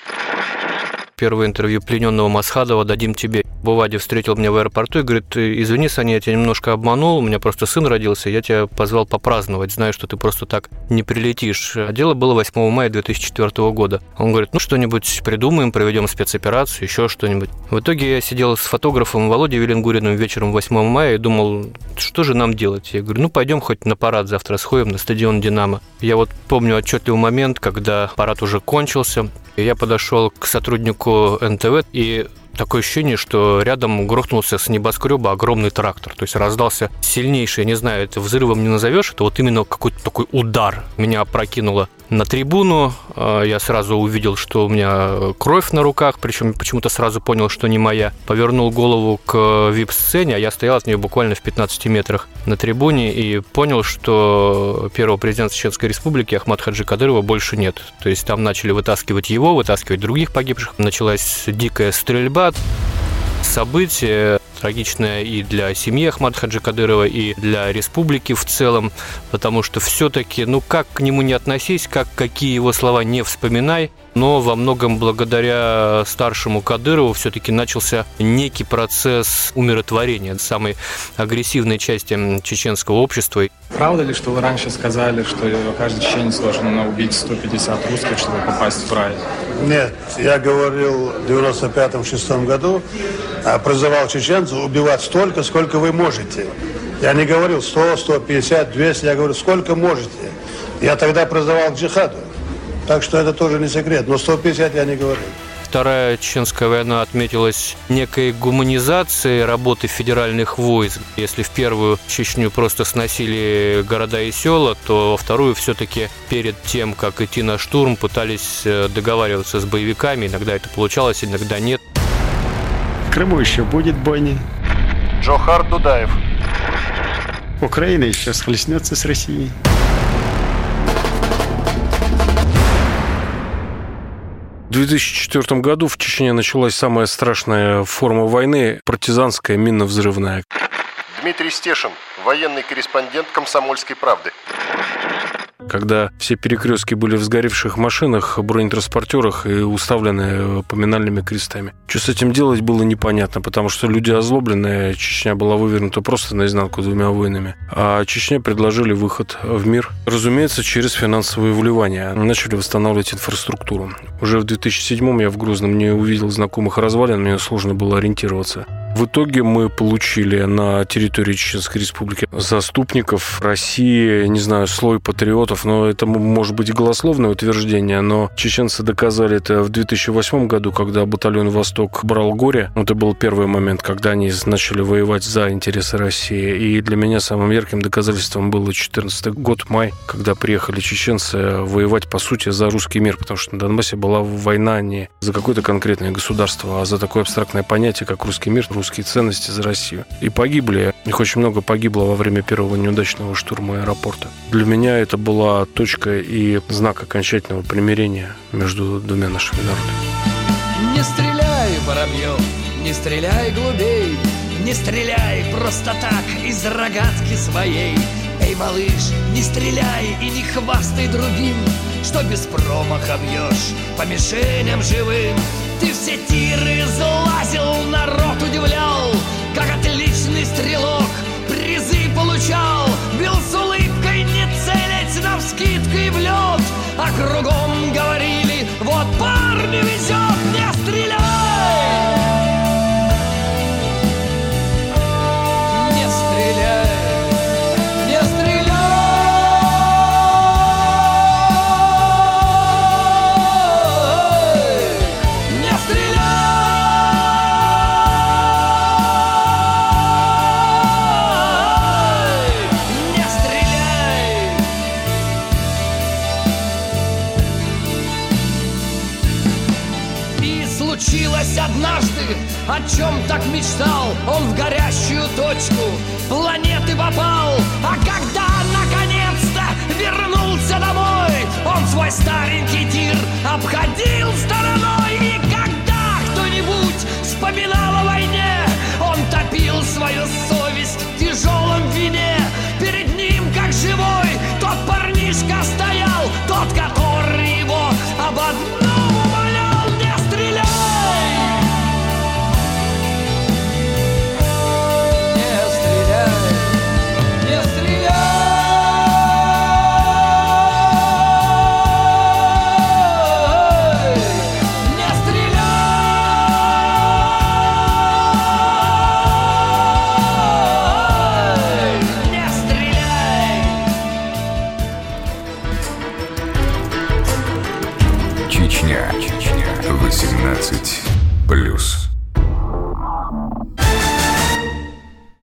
Первое интервью плененного Масхадова дадим тебе. Бувади встретил меня в аэропорту и говорит, извини, Саня, я тебя немножко обманул, у меня просто сын родился, я тебя позвал попраздновать, знаю, что ты просто так не прилетишь. А дело было 8 мая 2004 года. Он говорит, ну что-нибудь придумаем, проведем спецоперацию, еще что-нибудь. В итоге я сидел с фотографом Володей Веленгуриным вечером 8 мая и думал, что же нам делать? Я говорю, ну пойдем хоть на парад завтра сходим на стадион «Динамо». Я вот помню отчетливый момент, когда парад уже кончился, и я подошел к сотруднику НТВ и такое ощущение, что рядом грохнулся с небоскреба огромный трактор. То есть раздался сильнейший, не знаю, это взрывом не назовешь, это вот именно какой-то такой удар. Меня опрокинуло на трибуну. Я сразу увидел, что у меня кровь на руках, причем почему-то сразу понял, что не моя. Повернул голову к вип-сцене, а я стоял от нее буквально в 15 метрах на трибуне и понял, что первого президента Чеченской Республики Ахмад Хаджи Кадырова больше нет. То есть там начали вытаскивать его, вытаскивать других погибших. Началась дикая стрельба. Событие трагичное и для семьи Ахмада Хаджи Кадырова, и для республики в целом, потому что все-таки, ну как к нему не относись, как какие его слова не вспоминай, но во многом благодаря старшему Кадырову все-таки начался некий процесс умиротворения самой агрессивной части чеченского общества. Правда ли, что вы раньше сказали, что каждый чеченец должен убить 150 русских, чтобы попасть в рай? Нет, я говорил в 95-6 году, призывал чеченцев убивать столько, сколько вы можете. Я не говорил 100, 150, 200, я говорю, сколько можете. Я тогда призывал к джихаду. Так что это тоже не секрет. Но 150 я не говорил. Вторая Чеченская война отметилась некой гуманизацией работы федеральных войск. Если в первую Чечню просто сносили города и села, то во вторую все-таки перед тем, как идти на штурм, пытались э, договариваться с боевиками. Иногда это получалось, иногда нет. В Крыму еще будет бойня. Джохар Дудаев. Украина еще схлестнется с Россией. 2004 году в Чечне началась самая страшная форма войны – партизанская минно-взрывная. Дмитрий Стешин, военный корреспондент «Комсомольской правды». Когда все перекрестки были в сгоревших машинах, бронетранспортерах и уставлены поминальными крестами. Что с этим делать было непонятно, потому что люди озлобленные, Чечня была вывернута просто наизнанку двумя войнами. А Чечне предложили выход в мир, разумеется, через финансовые вливания. Начали восстанавливать инфраструктуру. Уже в 2007 я в Грозном не увидел знакомых развалин, мне сложно было ориентироваться. В итоге мы получили на территории Чеченской Республики заступников России, не знаю, слой патриотов, но это может быть голословное утверждение, но чеченцы доказали это в 2008 году, когда батальон «Восток» брал горе. Это был первый момент, когда они начали воевать за интересы России. И для меня самым ярким доказательством был 14 год, май, когда приехали чеченцы воевать, по сути, за русский мир, потому что на Донбассе была война не за какое-то конкретное государство, а за такое абстрактное понятие, как русский мир, русские ценности за Россию. И погибли, их очень много погибло во время первого неудачного штурма аэропорта. Для меня это была точка и знак окончательного примирения между двумя нашими народами. Не стреляй, воробьев, не стреляй глубей, не стреляй просто так из рогатки своей. Эй, малыш, не стреляй и не хвастай другим, что без промаха бьешь по мишеням живым. Ты все тиры залазил, народ удивлял, как отличный стрелок призы получал. Бил с улыбкой, не целясь навскидку и в лед, а кругом говорили, вот парню везет, о чем так мечтал? Он в горящую точку планеты попал. А когда наконец-то вернулся домой Он свой старенький тир обходил стороной. И когда кто-нибудь вспоминал о войне Он топил свою совесть в тяжелом вине